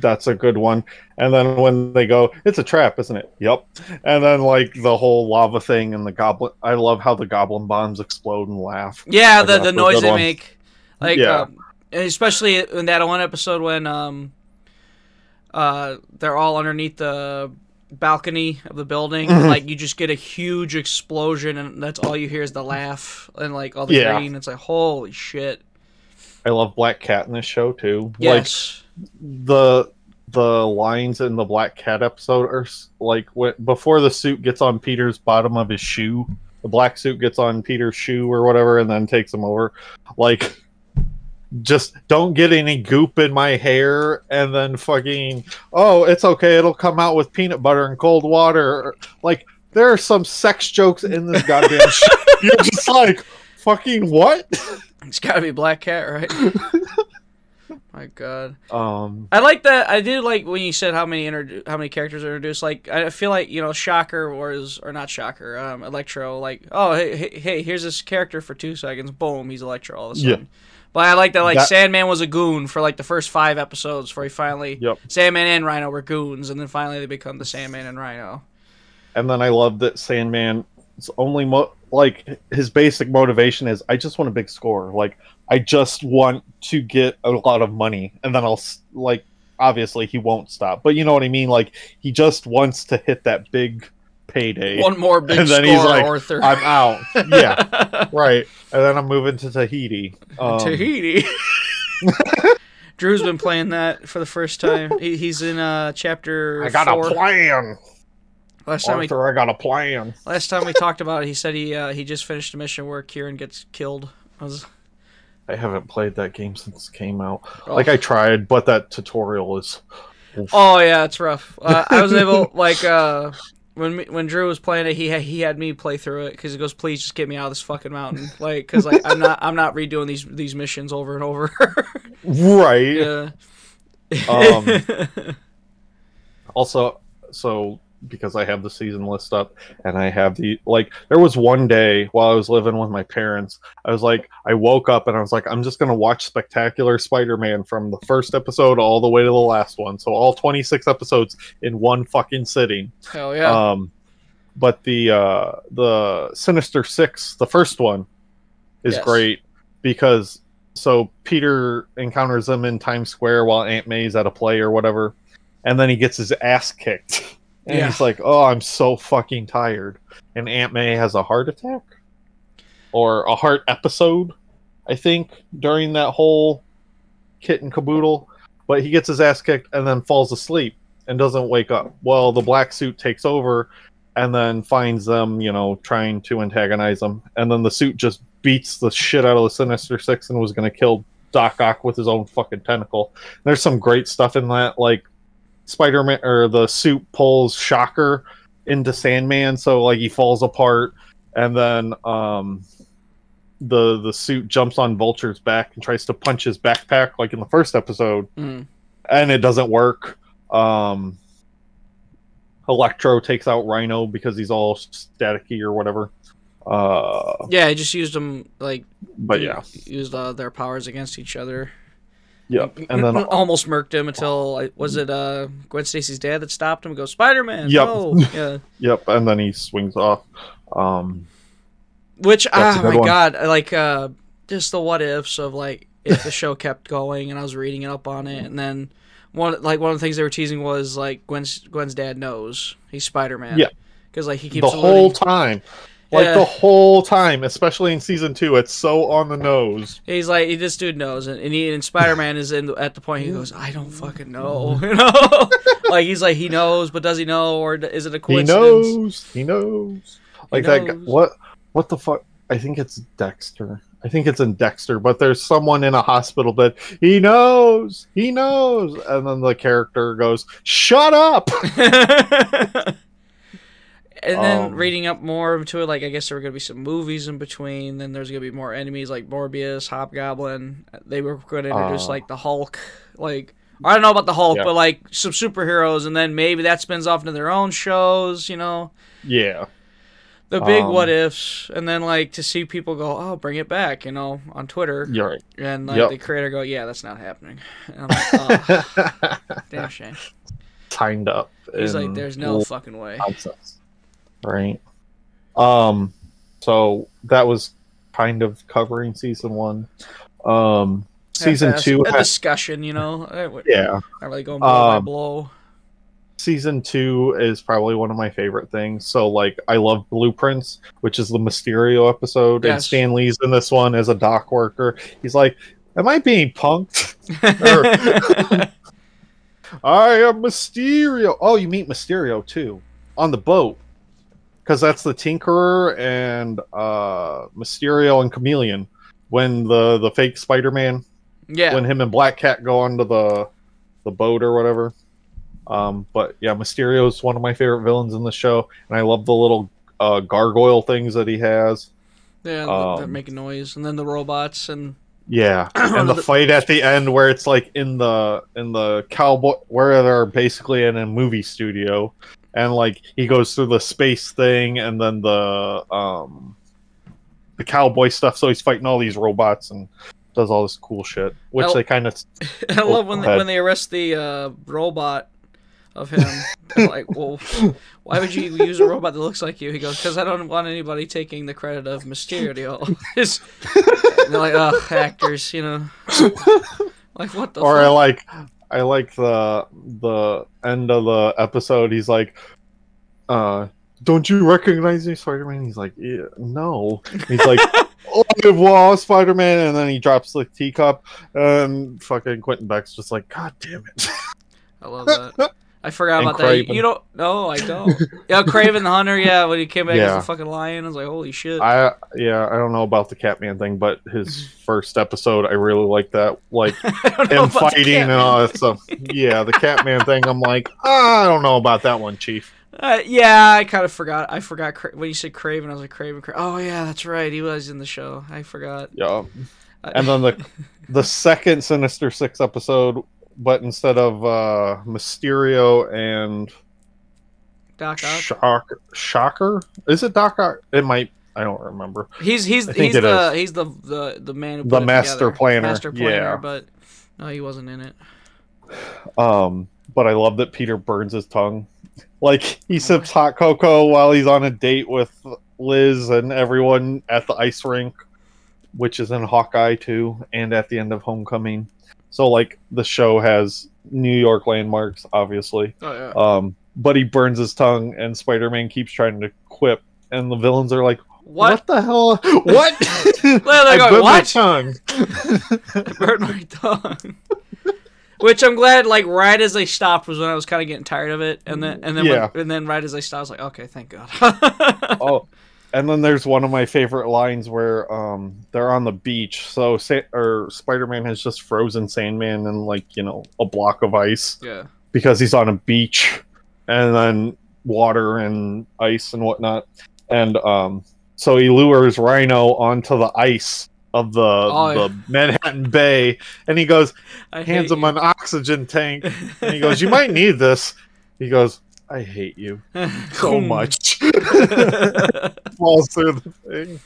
S2: That's a good one. And then when they go, it's a trap, isn't it? Yep. And then like the whole lava thing and the goblin. I love how the goblin bombs explode and laugh.
S3: Yeah, the the noise they
S2: one.
S3: make, like,
S2: Yeah.
S3: um, especially in that one episode when um, uh, they're all underneath the balcony of the building,
S2: Mhm.
S3: like you just get a huge explosion, and that's all you hear is the laugh and like all the
S2: Yeah.
S3: green. It's like holy shit.
S2: I love Black Cat in this show too.
S3: Yes.
S2: Like the the lines in the Black Cat episode are like when, before the suit gets on Peter's bottom of his shoe. The black suit gets on Peter's shoe or whatever, and then takes him over. Like, just don't get any goop in my hair, and then fucking oh, it's okay. It'll come out with peanut butter and cold water. Like, there are some sex jokes in this goddamn show. You're just like, fucking what?
S3: It's got to be Black Cat, right? My God,
S2: Um,
S3: I like that. I do like when you said how many introdu- how many characters are introduced. Like I feel like you know Shocker was or not Shocker, um, Electro. Like oh hey, hey hey here's this character for two seconds. Boom, he's Electro all of a
S2: Yeah.
S3: But I like that like
S2: That-
S3: Sandman was a goon for like the first five episodes before he finally
S2: Yep.
S3: Sandman and Rhino were goons, and then finally they become the Sandman and Rhino.
S2: and then I love that Sandman's only mo- like his basic motivation is I just want a big score. Like I just want to get a lot of money, and then I'll s- like obviously he won't stop, but you know what I mean. Like he just wants to hit that big payday.
S3: One more big
S2: And then
S3: score,
S2: he's like,
S3: Arthur.
S2: I'm out. Yeah, right. And then I'm moving to Tahiti. Um,
S3: Tahiti. Drew's been playing that for the first time. He, he's in uh chapter.
S2: I got
S3: four.
S2: a plan,
S3: Last time we
S2: Arthur. I got a plan.
S3: last time we talked about it, he said he uh, he just finished a mission where Kieran gets killed. I was
S2: I haven't played that game since it came out.
S3: oh.
S2: Like I tried, but that tutorial is.
S3: Oh yeah, it's rough. Uh, I was able like uh when when Drew was playing it, he had, he had me play through it because he goes, "Please just get me out of this fucking mountain," like because like I'm not I'm not redoing these these missions over and over.
S2: Right.
S3: yeah.
S2: Um, also so because i have the season list up and i have the like there was one day while i was living with my parents i was like i woke up and i was like i'm just gonna watch spectacular spider-man from the first episode all the way to the last one so all 26 episodes in one fucking sitting
S3: Hell yeah.
S2: um but the uh the sinister six the first one is
S3: Yes.
S2: great because so peter encounters them in times square while aunt may's at a play or whatever and then he gets his ass kicked and
S3: Yeah.
S2: he's like oh i'm so fucking tired and aunt may has a heart attack or a heart episode i think during that whole kit and caboodle but he gets his ass kicked and then falls asleep and doesn't wake up. Well, the black suit takes over and then finds them, you know, trying to antagonize them. And then the suit just beats the shit out of the Sinister Six and was going to kill Doc Ock with his own fucking tentacle. There's some great stuff in that, like Spider Man or the suit pulls Shocker into Sandman, so like he falls apart, and then um the the suit jumps on Vulture's back and tries to punch his backpack like in the first episode
S3: Mm.
S2: and it doesn't work. Um, Electro takes out Rhino because he's all staticky or whatever. Uh,
S3: Yeah, I just used them like
S2: but yeah,
S3: used uh, their powers against each other.
S2: Yep. And then
S3: almost murked him until was it uh Gwen Stacy's dad that stopped him and goes Spider Man?
S2: Yep.
S3: No. Yeah.
S2: yep, and then he swings off. Um,
S3: Which
S2: good
S3: my
S2: one.
S3: god, like uh just the what ifs of like if the show kept going and I was reading it up on it and then one like one of the things they were teasing was like Gwen's Gwen's dad knows he's Spider Man.
S2: Yeah.
S3: Because like he keeps
S2: the
S3: keeps
S2: whole time, Like
S3: Yeah.
S2: the whole time, especially in season two, it's so on the nose.
S3: He's like, this dude knows, and and, he, and Spider Man is in at the point he goes, I don't fucking know, you know, like he's like he knows, but does he know, or is it a
S2: He knows. He knows. Like that. guy-
S3: knows.
S2: What? What the fuck? I think it's Dexter. I think it's in Dexter, but there's someone in a hospital that he knows. He knows, and then the character goes, "Shut up."
S3: and then
S2: Um,
S3: reading up more into it, like I guess there were gonna be some movies in between. Then there's gonna be more enemies like Morbius, Hobgoblin. They were going to introduce
S2: Uh.
S3: like the Hulk. Like I don't know about the Hulk,
S2: Yeah.
S3: but like some superheroes, and then maybe that spins off into their own shows. You know,
S2: yeah.
S3: the big
S2: Um,
S3: what ifs, and then like to see people go, "Oh, bring it back," you know, on Twitter,
S2: You're right.
S3: and like
S2: Yep.
S3: the creator go, "Yeah, that's not happening." And I'm like, oh, damn shame.
S2: Timed up.
S3: He's like, "There's no fucking way."
S2: nonsense. Right. Um. So that was kind of covering season one. Um. Season
S3: Half-assed.
S2: two.
S3: a discussion, you know. Would-
S2: yeah.
S3: Not really going blow by
S2: Um,
S3: blow.
S2: season two is probably one of my favorite things. So like I love Blueprints, which is the Mysterio episode, and Stan Lee's in this one as a dock worker. He's like, Am I being punked? or, I am Mysterio. Oh, you meet Mysterio too. On the boat. Because that's the Tinkerer and uh Mysterio and Chameleon. When the the fake Spider Man
S3: yeah.
S2: when him and Black Cat go onto the the boat or whatever. Um, but yeah, Mysterio is one of my favorite villains in the show, and I love the little uh, gargoyle things that he has.
S3: yeah,
S2: um,
S3: that make a noise, and then the robots, and
S2: Yeah, and the
S3: The-
S2: fight at the end where it's like in the in the cowboy where they're basically in a movie studio, and like he goes through the space thing, and then the um the cowboy stuff. So he's fighting all these robots and does all this cool shit, which
S3: Well-
S2: they kind of
S3: I love when they, when they arrest the uh, robot of him. Like, well, why would you use a robot that looks like you? He goes, because I don't want anybody taking the credit of Mysterio. They're like, oh, actors, you know. Like what the?
S2: or I
S3: fuck?
S2: like I like the the end of the episode. He's like, uh, "Don't you recognize me, Spider Man?" He's like, yeah, "No." He's like, "Oh, wow, Spider Man!" And then he drops the teacup, and fucking Quentin Beck's just like, "God damn it!"
S3: I love that. I forgot
S2: And
S3: about that. You, don't? No, I don't. Yeah, Kraven the Hunter. Yeah, when he came back as a fucking lion, I was like, holy shit.
S2: I yeah, I don't know about the Catman thing, but his first episode, I really like that, like
S3: I don't know
S2: him fighting and all that stuff. Yeah, the Catman thing, I'm like, ah, I don't know about that one, Chief.
S3: Uh, yeah, I kind of forgot. I forgot Cra- when you said Kraven. I was like Kraven. Cra- oh yeah, that's right. He was in the show. I forgot.
S2: Yeah. And then the the second Sinister Six episode, but instead of uh Mysterio and
S3: Doc Ock.
S2: Shock Shocker, is it Doc Ock? It might. I don't remember.
S3: He's he's he's the
S2: is.
S3: he's the the the man who
S2: The master planner,
S3: Master planner,
S2: yeah.
S3: but no, he wasn't in it.
S2: Um, but I love that Peter burns his tongue. Like he
S3: Oh,
S2: sips hot cocoa while he's on a date with Liz and everyone at the ice rink, which is in Hawkeye too, and at the end of Homecoming. So like the show has New York landmarks, obviously.
S3: Oh yeah.
S2: Um, but he burns his tongue, and Spider-Man keeps trying to quip, and the villains are like,
S3: what?
S2: "What, the hell? What? I burned my tongue."
S3: I burned my tongue. Which I'm glad, like right as they stopped was when I was kind of getting tired of it, and then and then
S2: Yeah.
S3: when, and then right as they stopped, I was like, okay, thank God.
S2: oh, and then there's one of my favorite lines where um they're on the beach. So Sa- or Spider-Man has just frozen Sandman in like you know a block of ice
S3: yeah.
S2: because he's on a beach, and then water and ice and whatnot, and um so he lures Rhino onto the ice of the
S3: Oh, yeah.
S2: Manhattan Bay, and he goes
S3: I
S2: hands him an oxygen tank, and he goes, "You might need this." He goes, "I hate you." so much. Falls through the thing.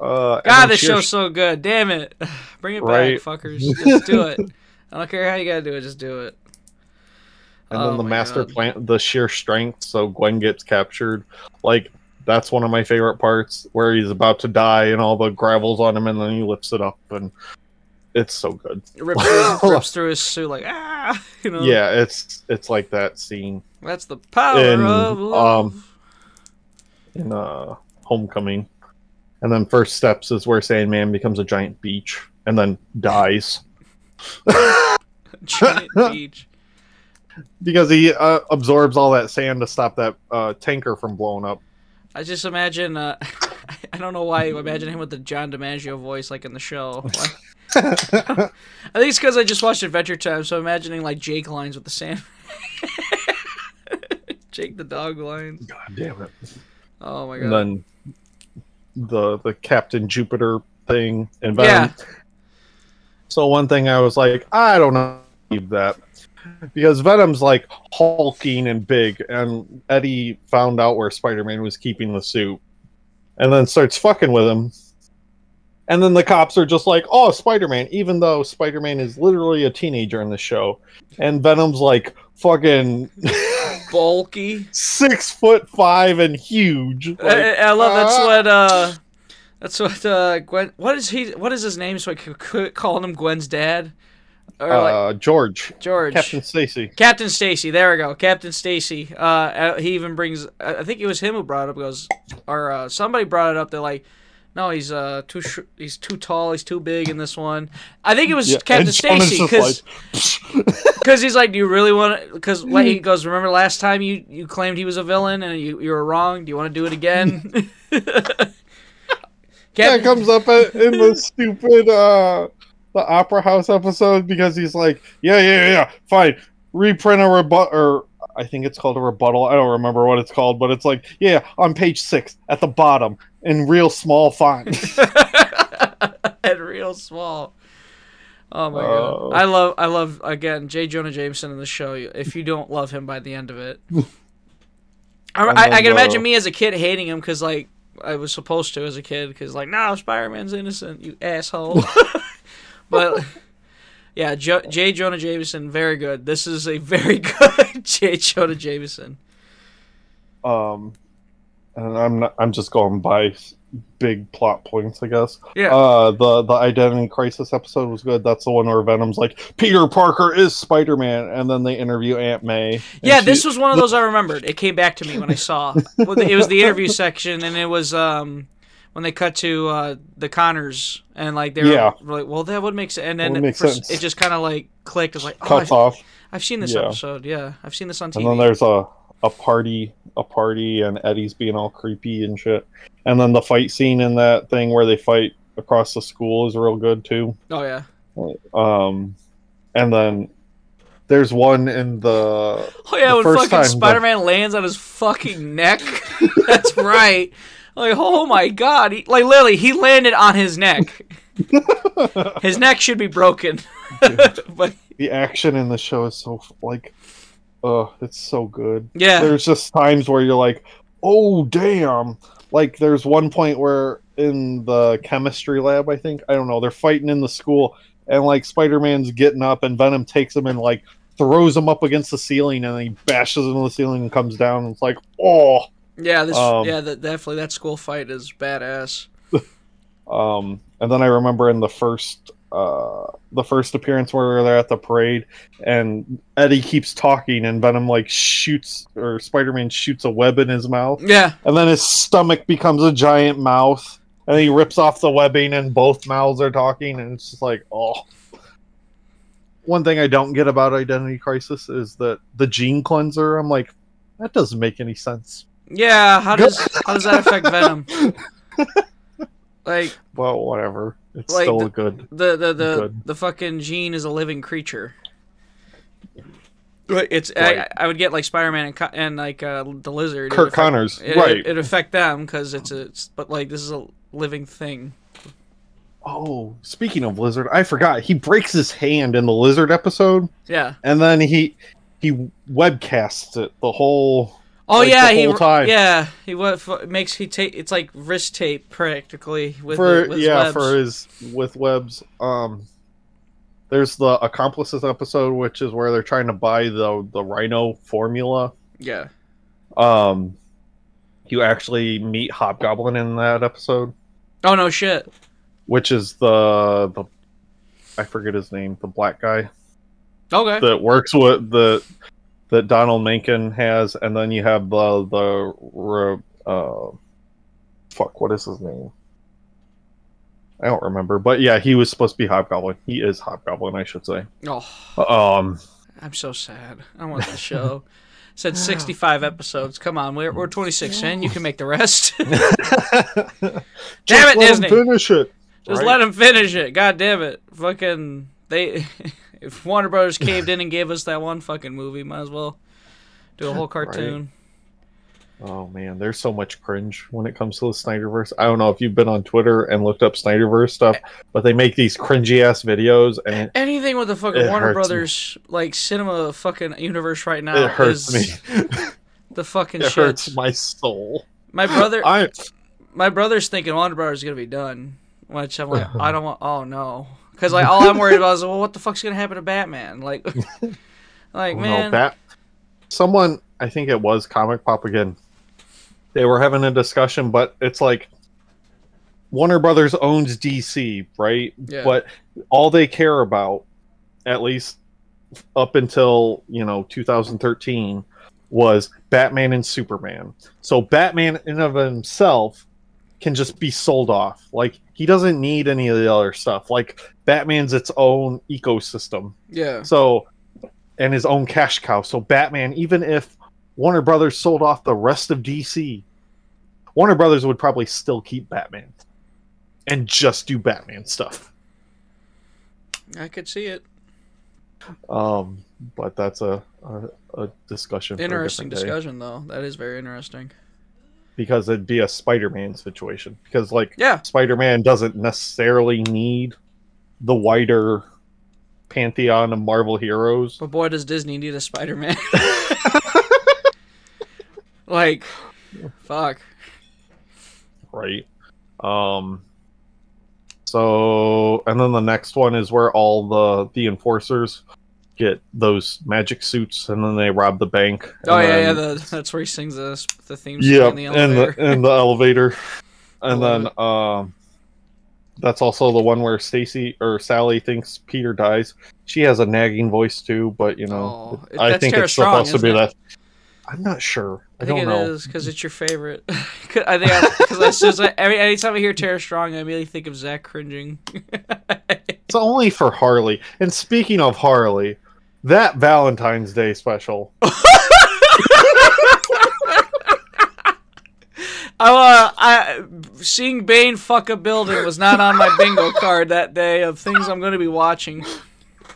S2: Uh,
S3: God, this show's so good. Damn it. Bring it
S2: Right.
S3: back, fuckers. Just do it. I don't care how you gotta do it, just do it.
S2: and
S3: Oh
S2: then the master
S3: God.
S2: plant, the sheer strength. So Gwen gets captured. Like that's one of my favorite parts where he's about to die and all the gravel's on him, and then he lifts it up, and it's so good.
S3: Rips through, rips through his suit like ah, you know.
S2: Yeah, it's it's like that scene
S3: That's the power
S2: And,
S3: of love.
S2: in uh Homecoming, and then First Steps is where Sandman becomes a giant beach and then dies
S3: Giant beach.
S2: because he uh, absorbs all that sand to stop that uh, tanker from blowing up.
S3: I just imagine. Uh, I don't know why. I imagine him with the John DiMaggio voice, like in the show. I think it's because I just watched Adventure Time, so I'm imagining like Jake lines with the sand. Jake the dog lines.
S2: God damn it!
S3: Oh my
S2: And
S3: god.
S2: then the the Captain Jupiter thing and Venom.
S3: Yeah.
S2: So one thing I was like, I don't know believe that because Venom's like hulking and big, and Eddie found out where Spider-Man was keeping the suit, and then starts fucking with him. And then the cops are just like, "Oh, Spider-Man," even though Spider-Man is literally a teenager in the show, and Venom's like fucking
S3: Bulky.
S2: six foot five and huge. Like,
S3: I, I love that's
S2: ah.
S3: what uh that's what uh Gwen what is he what is his name so I could calling him Gwen's dad or like
S2: uh, George,
S3: George
S2: Captain Stacy.
S3: Captain Stacy there we go Captain Stacy uh uh, he even brings I I think it was him who brought it up goes or uh, somebody brought it up they're like no he's uh too sh- he's too tall he's too big in this one I think it was
S2: Yeah,
S3: Captain Stacy because because he's like, do you really want to? Because he goes, remember last time you you claimed he was a villain and you you were wrong. Do you want to do it again? Captain-
S2: it comes up in the stupid uh the Opera House episode because he's like, yeah, yeah, yeah, fine, reprint a rebut or I think it's called a rebuttal. I don't remember what it's called, but it's like, yeah, on page six at the bottom in real small font.
S3: and real small. Oh my
S2: Oh.
S3: god! I love, I love again J. Jonah Jameson in the show. If you don't love him by the end of it, I, I, I can uh,
S2: imagine
S3: me as a kid hating him because like I was supposed to as a kid because like no Spider Man's innocent, you asshole. But yeah, jo- J. Jonah Jameson, very good. This is a very good J. Jonah Jameson.
S2: um, and I'm not, I'm just going by big plot points, I guess.
S3: Yeah.
S2: Uh, the the Identity Crisis episode was good. That's the one where Venom's like, Peter Parker is Spider Man, and then they interview Aunt May.
S3: Yeah,
S2: she-
S3: this was one of those I remembered. It came back to me when I saw. It was the interview section, and it was um when they cut to uh, the Connors, and like they were
S2: Yeah.
S3: like, "Well, that would make sense." And then it,
S2: make
S3: for-
S2: sense.
S3: it just kind of like clicked. It was like, "Oh,
S2: cuts
S3: I've,
S2: off.
S3: I've seen this
S2: Yeah.
S3: episode. Yeah, I've seen this on TV."
S2: And then there's a a party, a party, and Eddie's being all creepy and shit. And then the fight scene in that thing where they fight across the school is real good too.
S3: oh yeah,
S2: Um, and then there's one in the
S3: oh yeah,
S2: The
S3: when fucking Spider-Man lands on his fucking neck. That's right. Like, oh my god! He, like literally, he landed on his neck. his neck should be broken, but
S2: the action in the show is so like, uh, it's so good.
S3: yeah,
S2: There's just times where you're like, oh damn. Like there's one point where in the chemistry lab, I think I don't know, they're fighting in the school, and like Spider-Man's getting up, and Venom takes him and like throws him up against the ceiling, and then he bashes into the ceiling and comes down. And it's like, oh.
S3: Yeah, this
S2: Um,
S3: yeah, that definitely that school fight is badass.
S2: Um, and then I remember in the first uh the first appearance where they're at the parade and Eddie keeps talking and Venom like shoots or Spider-Man shoots a web in his mouth.
S3: Yeah,
S2: and then his stomach becomes a giant mouth and he rips off the webbing and both mouths are talking and it's just like oh. One thing I don't get about Identity Crisis is that the gene cleanser I'm like that doesn't make any sense
S3: yeah. How does how does that affect Venom? Like
S2: well whatever it's
S3: Like
S2: still
S3: the-
S2: good
S3: the the the,
S2: Good.
S3: the fucking gene is a living creature. Right, it's
S2: Right.
S3: I, I would get like Spider Man and, and like uh, the lizard. Curt affect-
S2: Connors
S3: It,
S2: right
S3: It, would affect them because it's a it's, but like this is a living thing.
S2: Oh, speaking of lizard, I forgot he breaks his hand in the lizard episode,
S3: Yeah.
S2: and then he he webcasts it the whole.
S3: Oh
S2: Like,
S3: yeah,
S2: the
S3: he
S2: time.
S3: yeah he what makes he take it's like wrist tape practically with,
S2: for
S3: the, with
S2: yeah
S3: webs.
S2: for his with webs. Um, there's the accomplices episode, which is where they're trying to buy the the Rhino formula.
S3: yeah.
S2: Um, you actually meet Hobgoblin in that episode,
S3: Oh no shit.
S2: which is the the I forget his name, the black guy.
S3: Okay.
S2: that works with the that Donald Menken has, and then you have the the uh, fuck, what is his name? I don't remember, but yeah, he was supposed to be Hobgoblin. He is Hobgoblin, I should say.
S3: Oh,
S2: Um,
S3: I'm so sad. I want the show. Said 65 episodes. Come on, we're, we're 26 in. You can make the rest.
S2: damn
S3: Damn it,
S2: let him
S3: Disney.
S2: finish it.
S3: Just
S2: Right?
S3: let him finish it. God damn it. Fucking they if Warner Brothers caved in and gave us that one fucking movie, might as well do a whole cartoon.
S2: Oh man, there's so much cringe when it comes to the Snyderverse. I don't know if you've been on Twitter and looked up Snyderverse stuff, but they make these cringy ass videos, and
S3: Anything with the fucking Warner
S2: hurts me.
S3: Brothers like cinema fucking universe right now
S2: it hurts
S3: is
S2: me.
S3: the fucking
S2: it
S3: shit.
S2: hurts my soul.
S3: My brother
S2: I
S3: my brother's thinking Warner Brothers is gonna be done. Which I'm like, I don't want oh no. Because like all I'm worried about is well what the fuck's gonna happen to Batman? Like like man
S2: know that someone I think it was Comic Pop again. They were having a discussion, but it's like Warner Brothers owns DC, right?
S3: Yeah.
S2: But all they care about, at least up until you know 2013, was Batman and Superman. So Batman in of himself can just be sold off. Like he doesn't need any of the other stuff. Like Batman's its own ecosystem.
S3: Yeah.
S2: So, and his own cash cow. So, Batman, even if Warner Brothers sold off the rest of DC, Warner Brothers would probably still keep Batman and just do Batman stuff.
S3: I could see it.
S2: Um, but that's a a, a discussion. for a
S3: Interesting
S2: day.
S3: discussion though. That is very interesting.
S2: Because it'd be a Spider-Man situation. Because like
S3: Yeah.
S2: Spider-Man doesn't necessarily need the wider pantheon of Marvel heroes.
S3: But boy, does Disney need a Spider-Man. like, fuck.
S2: right? Um, so, and then the next one is where all the the enforcers get those magic suits, and then they rob the bank.
S3: Oh yeah, yeah. The, that's where he sings the the theme song
S2: yeah,
S3: in the elevator.
S2: and the and the elevator, and then um, that's also the one where Stacy or Sally thinks Peter dies. She has a nagging voice too, but you know,
S3: Oh,
S2: I think it's
S3: Strong,
S2: supposed to be
S3: it?
S2: that. I'm not sure. I,
S3: I think
S2: don't
S3: it
S2: know.
S3: is because it's your favorite. I think because as soon as I, every anytime I hear Tara Strong, I immediately think of Zach cringing.
S2: It's only for Harley. And speaking of Harley, that Valentine's Day special.
S3: I, uh, I seeing Bane fuck a building was not on my bingo card that day of things I'm going to be watching.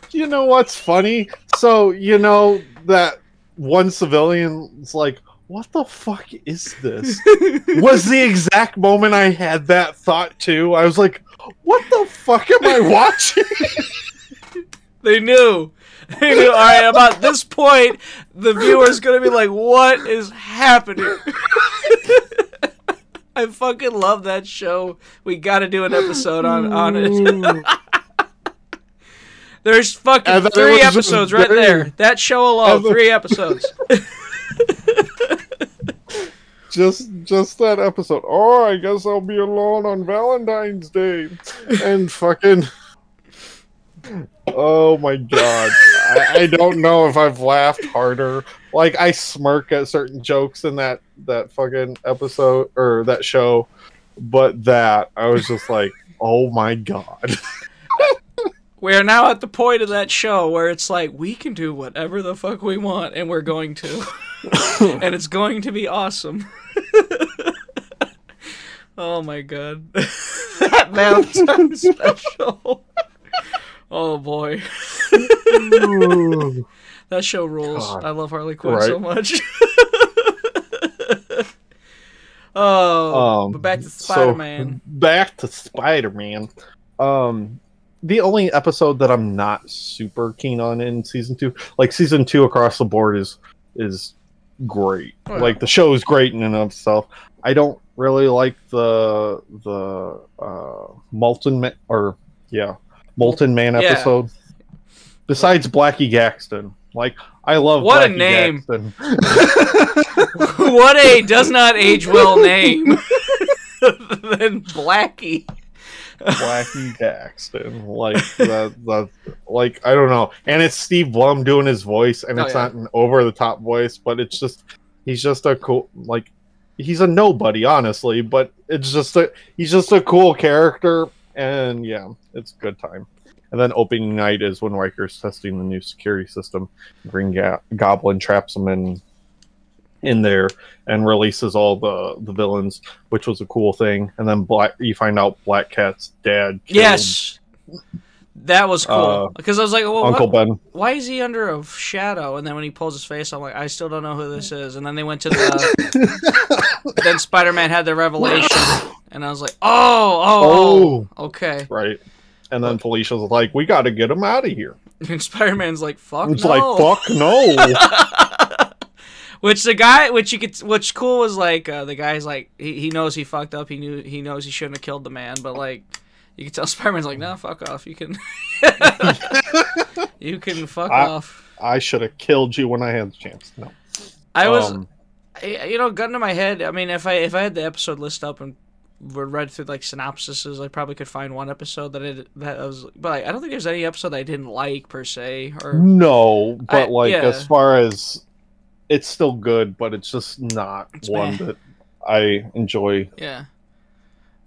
S2: You know what's funny? So, you know that one civilian's like, what the fuck is this? was the exact moment I had that thought too. I was like, what the fuck am I watching?
S3: They knew. They knew. All right, about this point, the viewer's gonna be like, "What is happening?" I fucking love that show. We got to do an episode on on it. There's fucking three
S2: it was just
S3: episodes right there. That show alone, three episodes.
S2: just just that episode. Oh, I guess I'll be alone on Valentine's Day. And fucking Oh my god. I, I don't know if I've laughed harder. Like I smirk at certain jokes in that that fucking episode or that show, but that I was just like, "Oh my god."
S3: We are now at the point of that show where it's like we can do whatever the fuck we want, and we're going to, and it's going to be awesome. oh my god, that Valentine special. Oh boy, that show rules.
S2: God.
S3: I love Harley Quinn
S2: Right.
S3: so much. oh,
S2: Um,
S3: but back to Spider-Man.
S2: back to Spider-Man. Um, the only episode that I'm not super keen on in season two, like season two across the board, is is great.
S3: Oh, yeah.
S2: Like the show is great in and of itself. I don't really like the the uh, Molten Man or yeah Molten Man
S3: Yeah.
S2: episode. Besides Blackie Gaxton, like I love
S3: What a name.
S2: Gaxton.
S3: what a does not age well name than Blackie.
S2: Blackie Daxton. Like that, that like I don't know. And it's Steve Blum doing his voice and
S3: Oh,
S2: it's
S3: yeah.
S2: not an over the top voice, but it's just he's just a cool like he's a nobody, honestly. But it's just a he's just a cool character, and yeah, it's good time. And then opening night is when Riker's testing the new security system. Green Ga- Goblin traps him in in there and releases all the the villains, which was a cool thing. And then Black, you find out Black Cat's dad.
S3: Yes, that was cool
S2: Uh,
S3: because I was like, well,
S2: Uncle
S3: what-
S2: Ben.
S3: why is he under a shadow? And then when he pulls his face, I'm like, I still don't know who this is. And then they went to the. then Spider Man had the revelation, and I was like, oh, oh, oh, okay.
S2: Right. And then Felicia's like, "We got to get him out of here."
S3: And Spider Man's like, fuck
S2: It's
S3: no.
S2: like, "Fuck no!"
S3: Which the guy, which you could, which cool was like, uh, the guy's like, he, he knows he fucked up. He knew he knows he shouldn't have killed the man, but like, you can tell Spider Man's like, no, fuck off. You can, you can fuck
S2: I-
S3: off.
S2: I should have killed you when I had the chance. No.
S3: I was,
S2: Um,
S3: I- you know, gun to my head. I mean, if I if I had the episode list up and were read through like synopsises, I probably could find one episode that it that I was, but like, I don't think there's any episode that I didn't like per se. Or
S2: no, but
S3: I-
S2: like
S3: yeah.
S2: as far as it's still good, but it's just not
S3: It's
S2: one
S3: meh.
S2: that I enjoy
S3: yeah,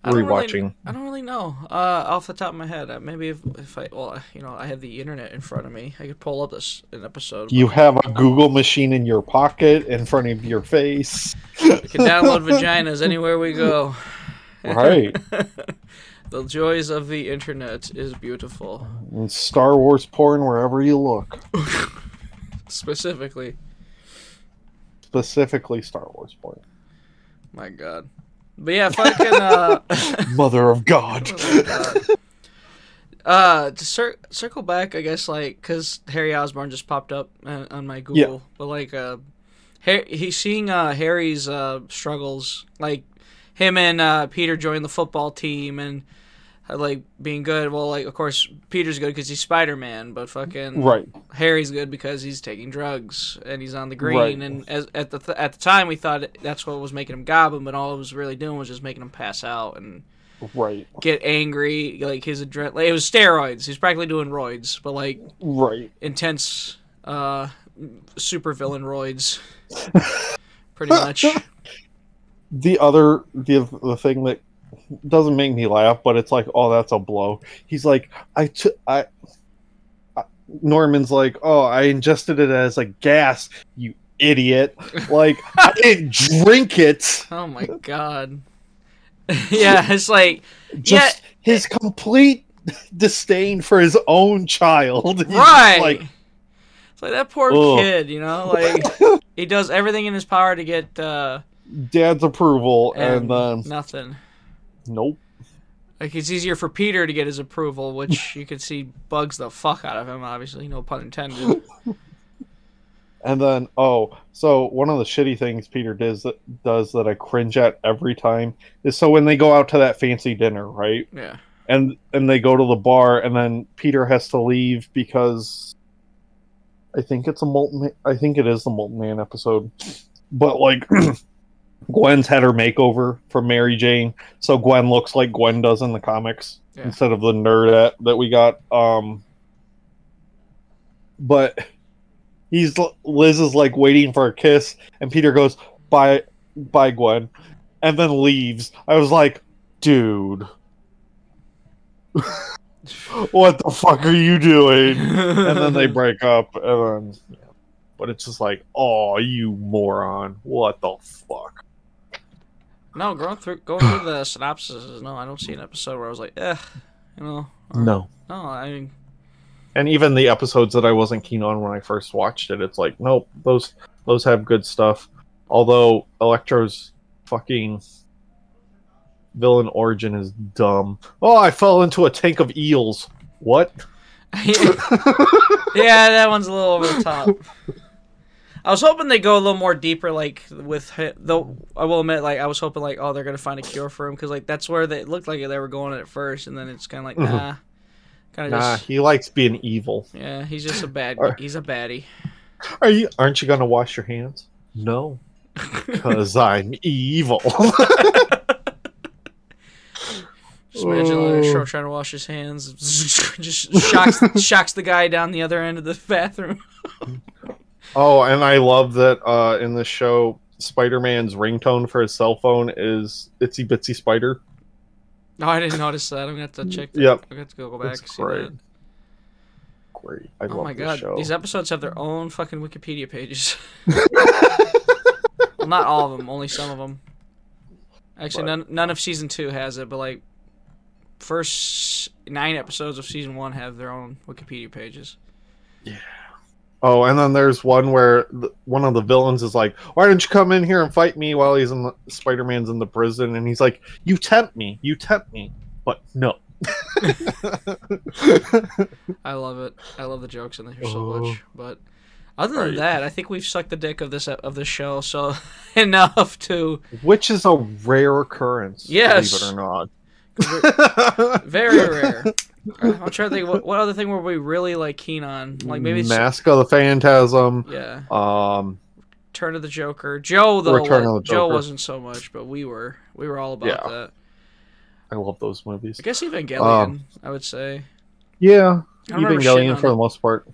S3: I don't really- I don't really know. Uh, off the top of my head, uh, maybe if, if I well, you know, I had the internet in front of me, I could pull up this an episode.
S2: You have a Google machine in your pocket in front of your face.
S3: We can download vaginas anywhere we go.
S2: Right.
S3: the joys of the internet is beautiful.
S2: and Star Wars porn wherever you look.
S3: Specifically,
S2: Specifically Star Wars porn.
S3: my God. But yeah, fucking. Uh,
S2: Mother of God.
S3: Uh, to cir- circle back, I guess, like, because Harry Osborn just popped up uh, on my Google,
S2: Yeah.
S3: but like, uh, Har- he's seeing uh, Harry's uh, struggles, like him and uh, Peter joining the football team and like being good. Well, like, of course, Peter's good because he's Spider Man, but fucking
S2: Right.
S3: Harry's good because he's taking drugs and he's on the green.
S2: Right.
S3: And as, at the th- at the time, we thought that's what was making him goblin, but all it was really doing was just making him pass out and
S2: Right.
S3: get angry. Like his adrenaline, like, it was steroids. He's practically doing roids, but like
S2: Right.
S3: intense, uh, super villain roids. Pretty much.
S2: the other the the thing that doesn't make me laugh, but it's like, oh, that's a blow. He's like, I took I. Norman's like, oh, I ingested it as a gas, you idiot. Like, I didn't drink it.
S3: Oh my god. yeah, it's like
S2: Just his complete disdain for his own child.
S3: Right.
S2: Like,
S3: it's like that poor
S2: Ugh.
S3: kid, you know, like he does everything in his power to get uh
S2: dad's approval,
S3: and,
S2: and then
S3: nothing.
S2: Nope.
S3: Like it's easier for Peter to get his approval, which you can see bugs the fuck out of him. Obviously, no pun intended.
S2: And then, oh, so one of the shitty things Peter does that does that I cringe at every time is so when they go out to that fancy dinner, right?
S3: Yeah,
S2: And and they go to the bar, and then Peter has to leave because I think it's a Molten. I think it is the Molten Man episode, but like. Gwen's had her makeover from Mary Jane, so Gwen looks like Gwen does in the comics
S3: Yeah.
S2: instead of the nerdette that we got. Um, but he's Liz is like waiting for a kiss, and Peter goes, "Bye, bye, Gwen," and then leaves. I was like, "Dude, what the fuck are you doing?" And then they break up, and then, but it's just like, "Oh, you moron! What the fuck?"
S3: No, going through going through the synopsis. No, I don't see an episode where I was like, eh, you know. or-
S2: No.
S3: no, I mean,
S2: and even the episodes that I wasn't keen on when I first watched it, it's like, nope, those those have good stuff. Although Electro's fucking villain origin is dumb. Oh, I fell into a tank of eels. What?
S3: yeah, that one's a little over the top. I was hoping they go a little more deeper, like with though. I will admit, like I was hoping, like oh, they're gonna find a cure for him because like that's where they it looked like they were going at first, and then it's kind of like
S2: Mhm.
S3: nah, kind of
S2: Nah,
S3: just
S2: he likes being evil.
S3: yeah, he's just a bad,
S2: Or-
S3: he's a baddie.
S2: Are you? Aren't you gonna wash your hands? No, because I'm evil.
S3: Just imagine
S2: Oh.
S3: Short trying to wash his hands, just shocks shocks the guy down the other end of the bathroom.
S2: Oh, and I love that uh, in the show, Spider-Man's ringtone for his cell phone is "Itsy Bitsy Spider."
S3: No, I didn't notice that. I'm gonna have to check. That.
S2: Yep.
S3: I'm gonna have to go back.
S2: It's
S3: and see
S2: great.
S3: that.
S2: Great. I
S3: Oh
S2: love
S3: my god,
S2: show.
S3: these episodes have their own fucking Wikipedia pages. well, not all of them, only some of them. Actually,
S2: But-
S3: none none of season two has it, but like first nine episodes of season one have their own Wikipedia pages.
S2: Oh, and then there's one where the, one of the villains is like, "Why don't you come in here and fight me while he's in the Spider-Man's in the prison?" And he's like, "You tempt me, you tempt me, but no."
S3: I love it. I love the jokes in here so
S2: Oh.
S3: much. But other than
S2: Right.
S3: that, I think we've sucked the dick of this of this show so enough to
S2: Which is a rare occurrence,
S3: Yes.
S2: believe it or not.
S3: very rare. I'm trying to think what, what other thing were we really like keen on? Like maybe
S2: Mask of the Phantasm.
S3: yeah,
S2: Um,
S3: Turn of the Joker. Joe though,
S2: Return
S3: wa-
S2: of the
S3: Joe wasn't so much, but we were we were all about
S2: Yeah.
S3: that.
S2: I love those movies.
S3: I guess Evangelion,
S2: Um,
S3: I would say.
S2: Yeah,
S3: I don't remember shitting
S2: Evangelion for the most part.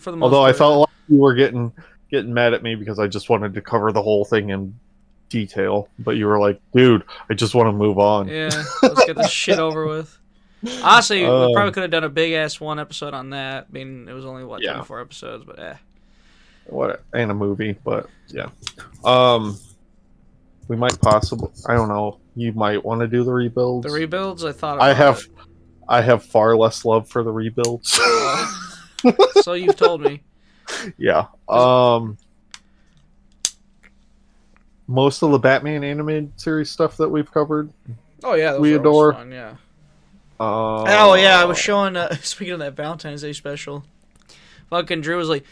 S3: For the most
S2: Although I
S3: part.
S2: felt like you were getting getting mad at me because I just wanted to cover the whole thing in detail, but you were like, "Dude, I just want to move on."
S3: Yeah, let's get this shit over with. Honestly, we
S2: Um,
S3: probably could have done a big ass one episode on that. I mean, it was only what
S2: Yeah.
S3: 24 episodes, but eh.
S2: What and a movie, but yeah. Um, we might possibly. I don't know. You might want to do the rebuilds.
S3: The rebuilds, I thought.
S2: I have,
S3: it.
S2: I have far less love for the rebuilds.
S3: so you've told me.
S2: yeah. Um. Most of the Batman animated series stuff that we've covered.
S3: Oh yeah, those
S2: We
S3: are
S2: adore-
S3: Fun, yeah.
S2: Uh,
S3: Oh yeah, I was showing. Uh, speaking of that Valentine's Day special, fucking Drew was like,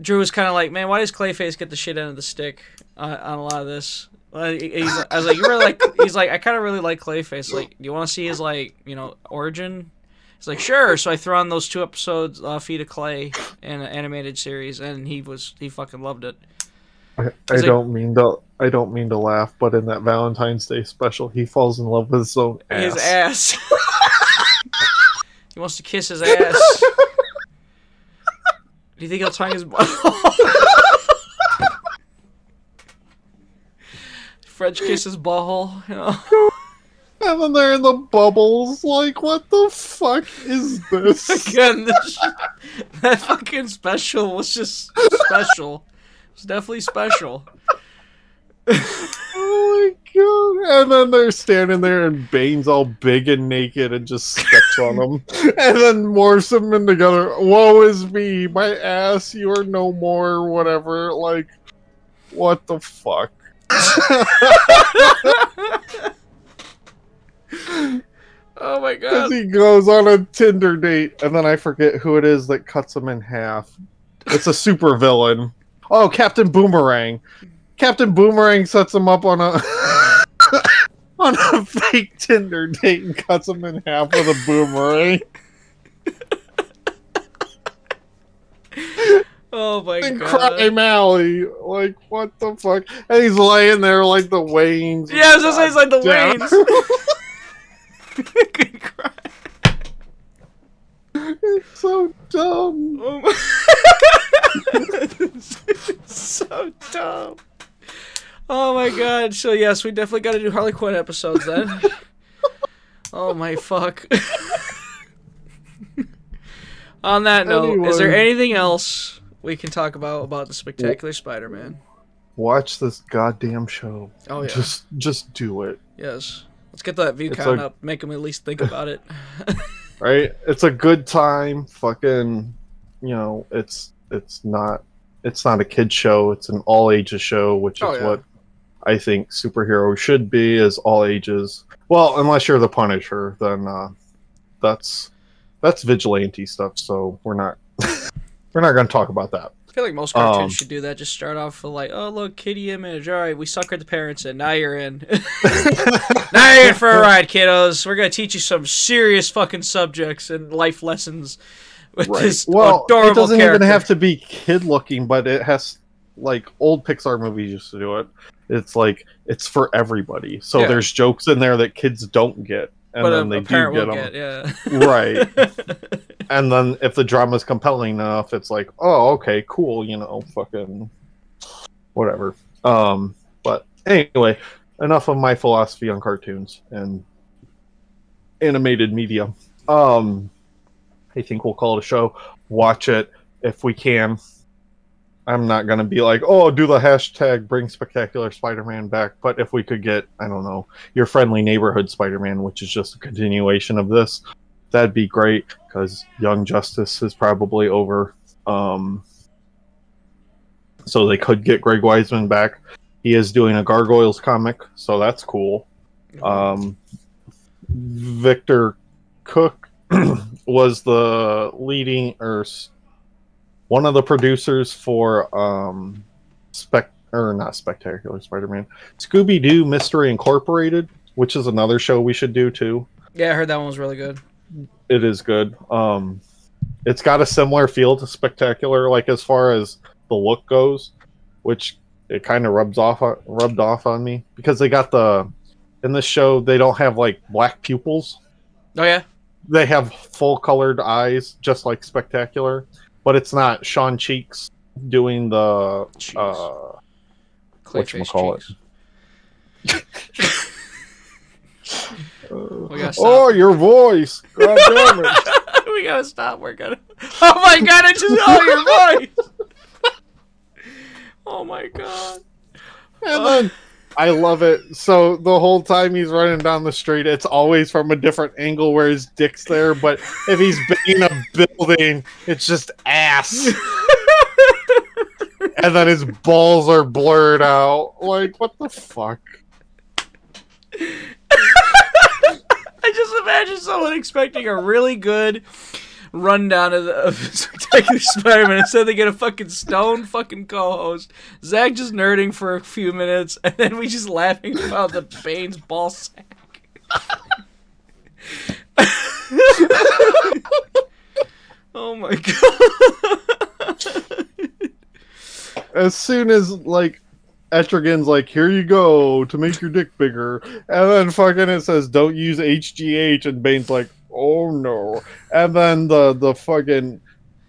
S3: Drew was kind of like, man, why does Clayface get the shit end of the stick uh, on a lot of this? Well, he- he's, I was like, you really like? He's like, I kind of really like Clayface. Like, do you want to see his like, you know, origin? He's like, sure. So I threw on those two episodes, uh, Feet of Clay, in an animated series, and he was he fucking loved it.
S2: I, I
S3: like-
S2: don't mean to. I don't mean to laugh, but in that Valentine's Day special, he falls in love with his own ass.
S3: His ass. he wants to kiss his ass. Do you think he'll tongue his butt? French kiss his butthole, you know?
S2: And then they're in the bubbles. Like, what the fuck is this?
S3: Again, this, that fucking special was just special. It's definitely special.
S2: Oh my god! And then they're standing there, and Bane's all big and naked, and just steps on them, and then morphs them in together. Woe is me, my ass. You are no more. Whatever. Like, what the fuck?
S3: Oh my god.
S2: he goes on a Tinder date, and then I forget who it is that cuts him in half. It's a super villain. Oh, Captain Boomerang. Captain Boomerang sets him up on a on a fake Tinder date and cuts him in half with a boomerang.
S3: Oh my
S2: And
S3: god.
S2: Crime Alley. Like, what the fuck? And he's laying there like the Waynes.
S3: Yeah, I was gonna say it's like the. Good cry.
S2: it's so dumb.
S3: Oh my- so dumb. Oh my god. So yes, we definitely got to do Harley Quinn episodes then. oh my fuck. On that note, is there anything else we can talk about about the Spectacular Spider-Man?
S2: Watch this goddamn show.
S3: Oh yeah.
S2: Just just do it.
S3: yes. Let's get that view
S2: It's
S3: count
S2: a-
S3: up. Make them at least think about it.
S2: right? It's a good time. Fucking, you know, it's it's not it's not a kid show. It's an all ages show, which
S3: Oh,
S2: is
S3: yeah.
S2: what I think superheroes should be, is all ages. Well, unless you're the Punisher, then uh, that's that's vigilante stuff. So we're not we're not going to talk about that.
S3: I feel like most cartoons
S2: Um,
S3: should do that. Just start off with like, oh look, kitty image. All right, we suckered the parents in. Now you're in. now you're in for a ride, kiddos. We're gonna teach you some serious fucking subjects and life lessons with this
S2: Well,
S3: adorable
S2: it doesn't
S3: character.
S2: even have to be kid looking, but it has like old Pixar movies used to do it. It's like it's for everybody. So
S3: Yeah.
S2: there's jokes in there that kids don't get, and
S3: but
S2: then
S3: a,
S2: they
S3: a
S2: do get them.
S3: get, yeah.
S2: right. And then if the drama's compelling enough, it's like, oh, okay, cool, you know, fucking whatever. Um, but anyway, enough of my philosophy on cartoons and animated media. Um, I think we'll call it a show. Watch it if we can. I'm not gonna be like, oh, do the hashtag bring spectacular Spider-Man back. But if we could get, I don't know, your friendly neighborhood Spider-Man, which is just a continuation of this, that'd be great because Young Justice is probably over. Um, so they could get Greg Weisman back. He is doing a Gargoyles comic, so that's cool. Um, Victor Cook was the leading or one of the producers for um, spec or not spectacular Spider-Man, Scooby Doo Mystery Incorporated, which is another show we should do too.
S3: Yeah, I heard that one was really good.
S2: It is good. Um, it's got a similar feel to Spectacular, like as far as the look goes, which it kind of rubs off rubbed off on me because they got the in this show they don't have like black pupils.
S3: Oh yeah,
S2: They have full colored eyes, just like Spectacular, but it's not Sean Cheeks doing the
S3: Jeez.
S2: uh,
S3: Clayface
S2: whatchamacallit?
S3: cheeks. We
S2: oh your voice. God damn it.
S3: we gotta stop. We're gonna. Oh my god! I just saw your voice. Oh my god.
S2: And then I love it. So the whole time he's running down the street, it's always from a different angle where his dick's there. But if he's banging a building, it's just ass. and then his balls are blurred out. Like, what the fuck?
S3: I just imagine someone expecting a really good rundown of, the, of Spectacular Spider-Man. Instead, they get a fucking stone fucking co-host. Zach just nerding for a few minutes, and then we just laughing about the Bane's ball sack. oh my god!
S2: As soon as, like, Etrigan's like, here you go to make your dick bigger. And then fucking it says, don't use HGH. And Bane's like, oh no. And then the, the fucking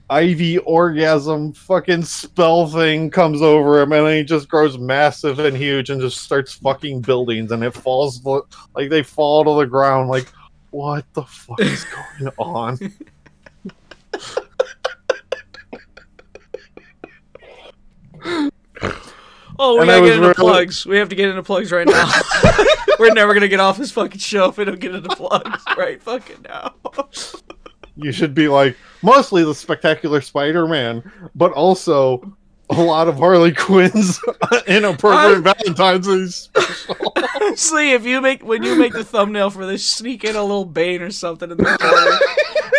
S2: Ivy orgasm fucking spell thing comes over him. And then he just grows massive and huge and just starts fucking buildings. And it falls, like, they fall to the ground. Like, what the fuck is going on?
S3: Oh, we gotta get into
S2: really-
S3: plugs. We have to get into plugs right now. We're never gonna get off this fucking show if we don't get into plugs right fucking now.
S2: You should be like mostly the spectacular Spider-Man, but also a lot of Harley Quinn's inappropriate Valentine's Day special.
S3: See if you make when you make the thumbnail for this, sneak in a little Bane or something in the corner.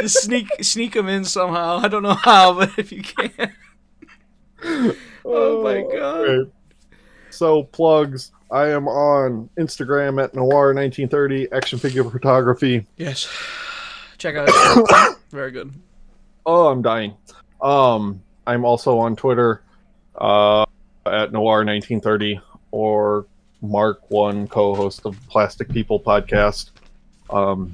S3: Just sneak sneak him in somehow. I don't know how, but if you can. Oh my oh,
S2: god. So plugs. I am on Instagram at Noir1930 Action Figure Photography.
S3: Yes. Check out. it. Very good.
S2: Oh, I'm dying. Um, I'm also on Twitter uh, at Noir1930 or Mark One, co-host of Plastic People podcast. Um,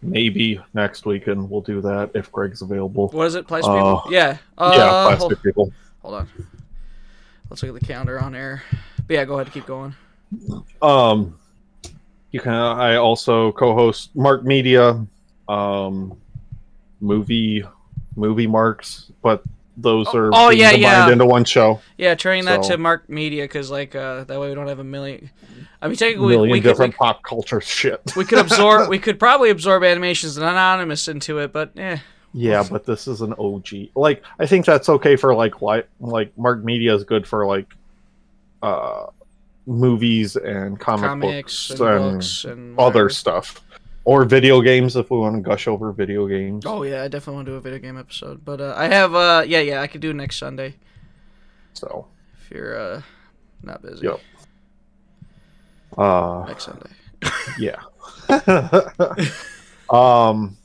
S2: maybe next weekend we'll do that if Greg's available.
S3: What is it? Plastic
S2: Uh,
S3: people? Yeah. Uh,
S2: yeah,
S3: hold,
S2: Plastic People.
S3: hold on. Let's look at the calendar on air. But yeah, go ahead. Keep going.
S2: Um, you can. I also co-host Mark Media, um, movie movie marks, but those are
S3: oh,
S2: being
S3: yeah,
S2: combined
S3: yeah.
S2: into one show.
S3: Yeah, turning that
S2: So-
S3: to Mark Media because like uh, that way we don't have a million. I mean,
S2: A
S3: technically, we,
S2: million
S3: we could we,
S2: different pop culture shit.
S3: we could absorb. we could probably absorb animations and anonymous into it, but eh.
S2: Yeah, but this is an OG. Like, I think that's okay for like li- like Mark Media is good for like uh movies and comic
S3: comics
S2: books
S3: and
S2: and
S3: books and
S2: other stuff, or video games if we want to gush over video games.
S3: Oh yeah, I definitely want to do a video game episode. But uh, I have uh yeah yeah I could do next Sunday
S2: So,
S3: if you're uh not busy.
S2: Yep. uh,
S3: Next Sunday.
S2: yeah. um,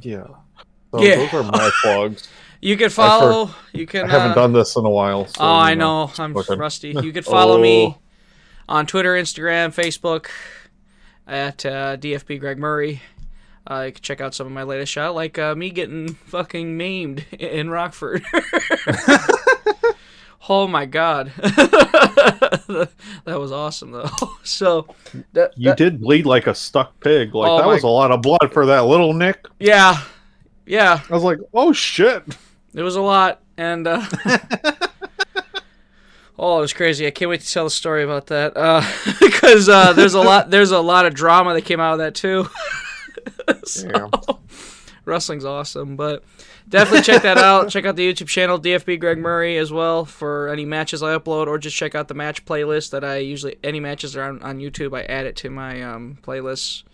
S2: yeah. So
S3: Yeah.
S2: those are my plugs.
S3: You can follow. You can.
S2: I haven't
S3: uh,
S2: done this in a while. So,
S3: oh, I
S2: you
S3: know. I'm rusty. You can follow
S2: Oh.
S3: me on Twitter, Instagram, Facebook at uh, DFB Greg Murray. Uh, you can check out some of my latest shot, like uh, me getting fucking maimed in Rockford. Oh my god, that was awesome though. So that,
S2: You
S3: that-
S2: did bleed like a stuck pig. Like
S3: Oh
S2: that
S3: my-
S2: was a lot of blood for that little Nick.
S3: yeah, yeah,
S2: I was like, oh shit.
S3: it was a lot, and uh, oh, it was crazy. I can't wait to tell the story about that because uh, there's a lot, there's a lot of drama that came out of that too. So, wrestling's awesome, but definitely check that out. Check out the YouTube channel DFB Greg Murray as well for any matches I upload, or just check out the match playlist that I usually any matches that are on, on YouTube. I add it to my um, playlists.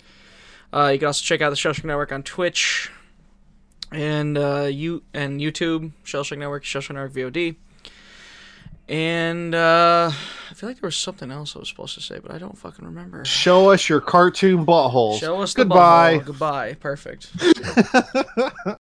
S3: Uh, you can also check out the Shellshock Network on Twitch and uh, you and YouTube Shellshock Network, Shellshock Network VOD. And uh, I feel like there was something else I was supposed to say, but I don't fucking remember.
S2: Show us your cartoon buttholes.
S3: Show us the
S2: Goodbye.
S3: butthole. Goodbye. Perfect.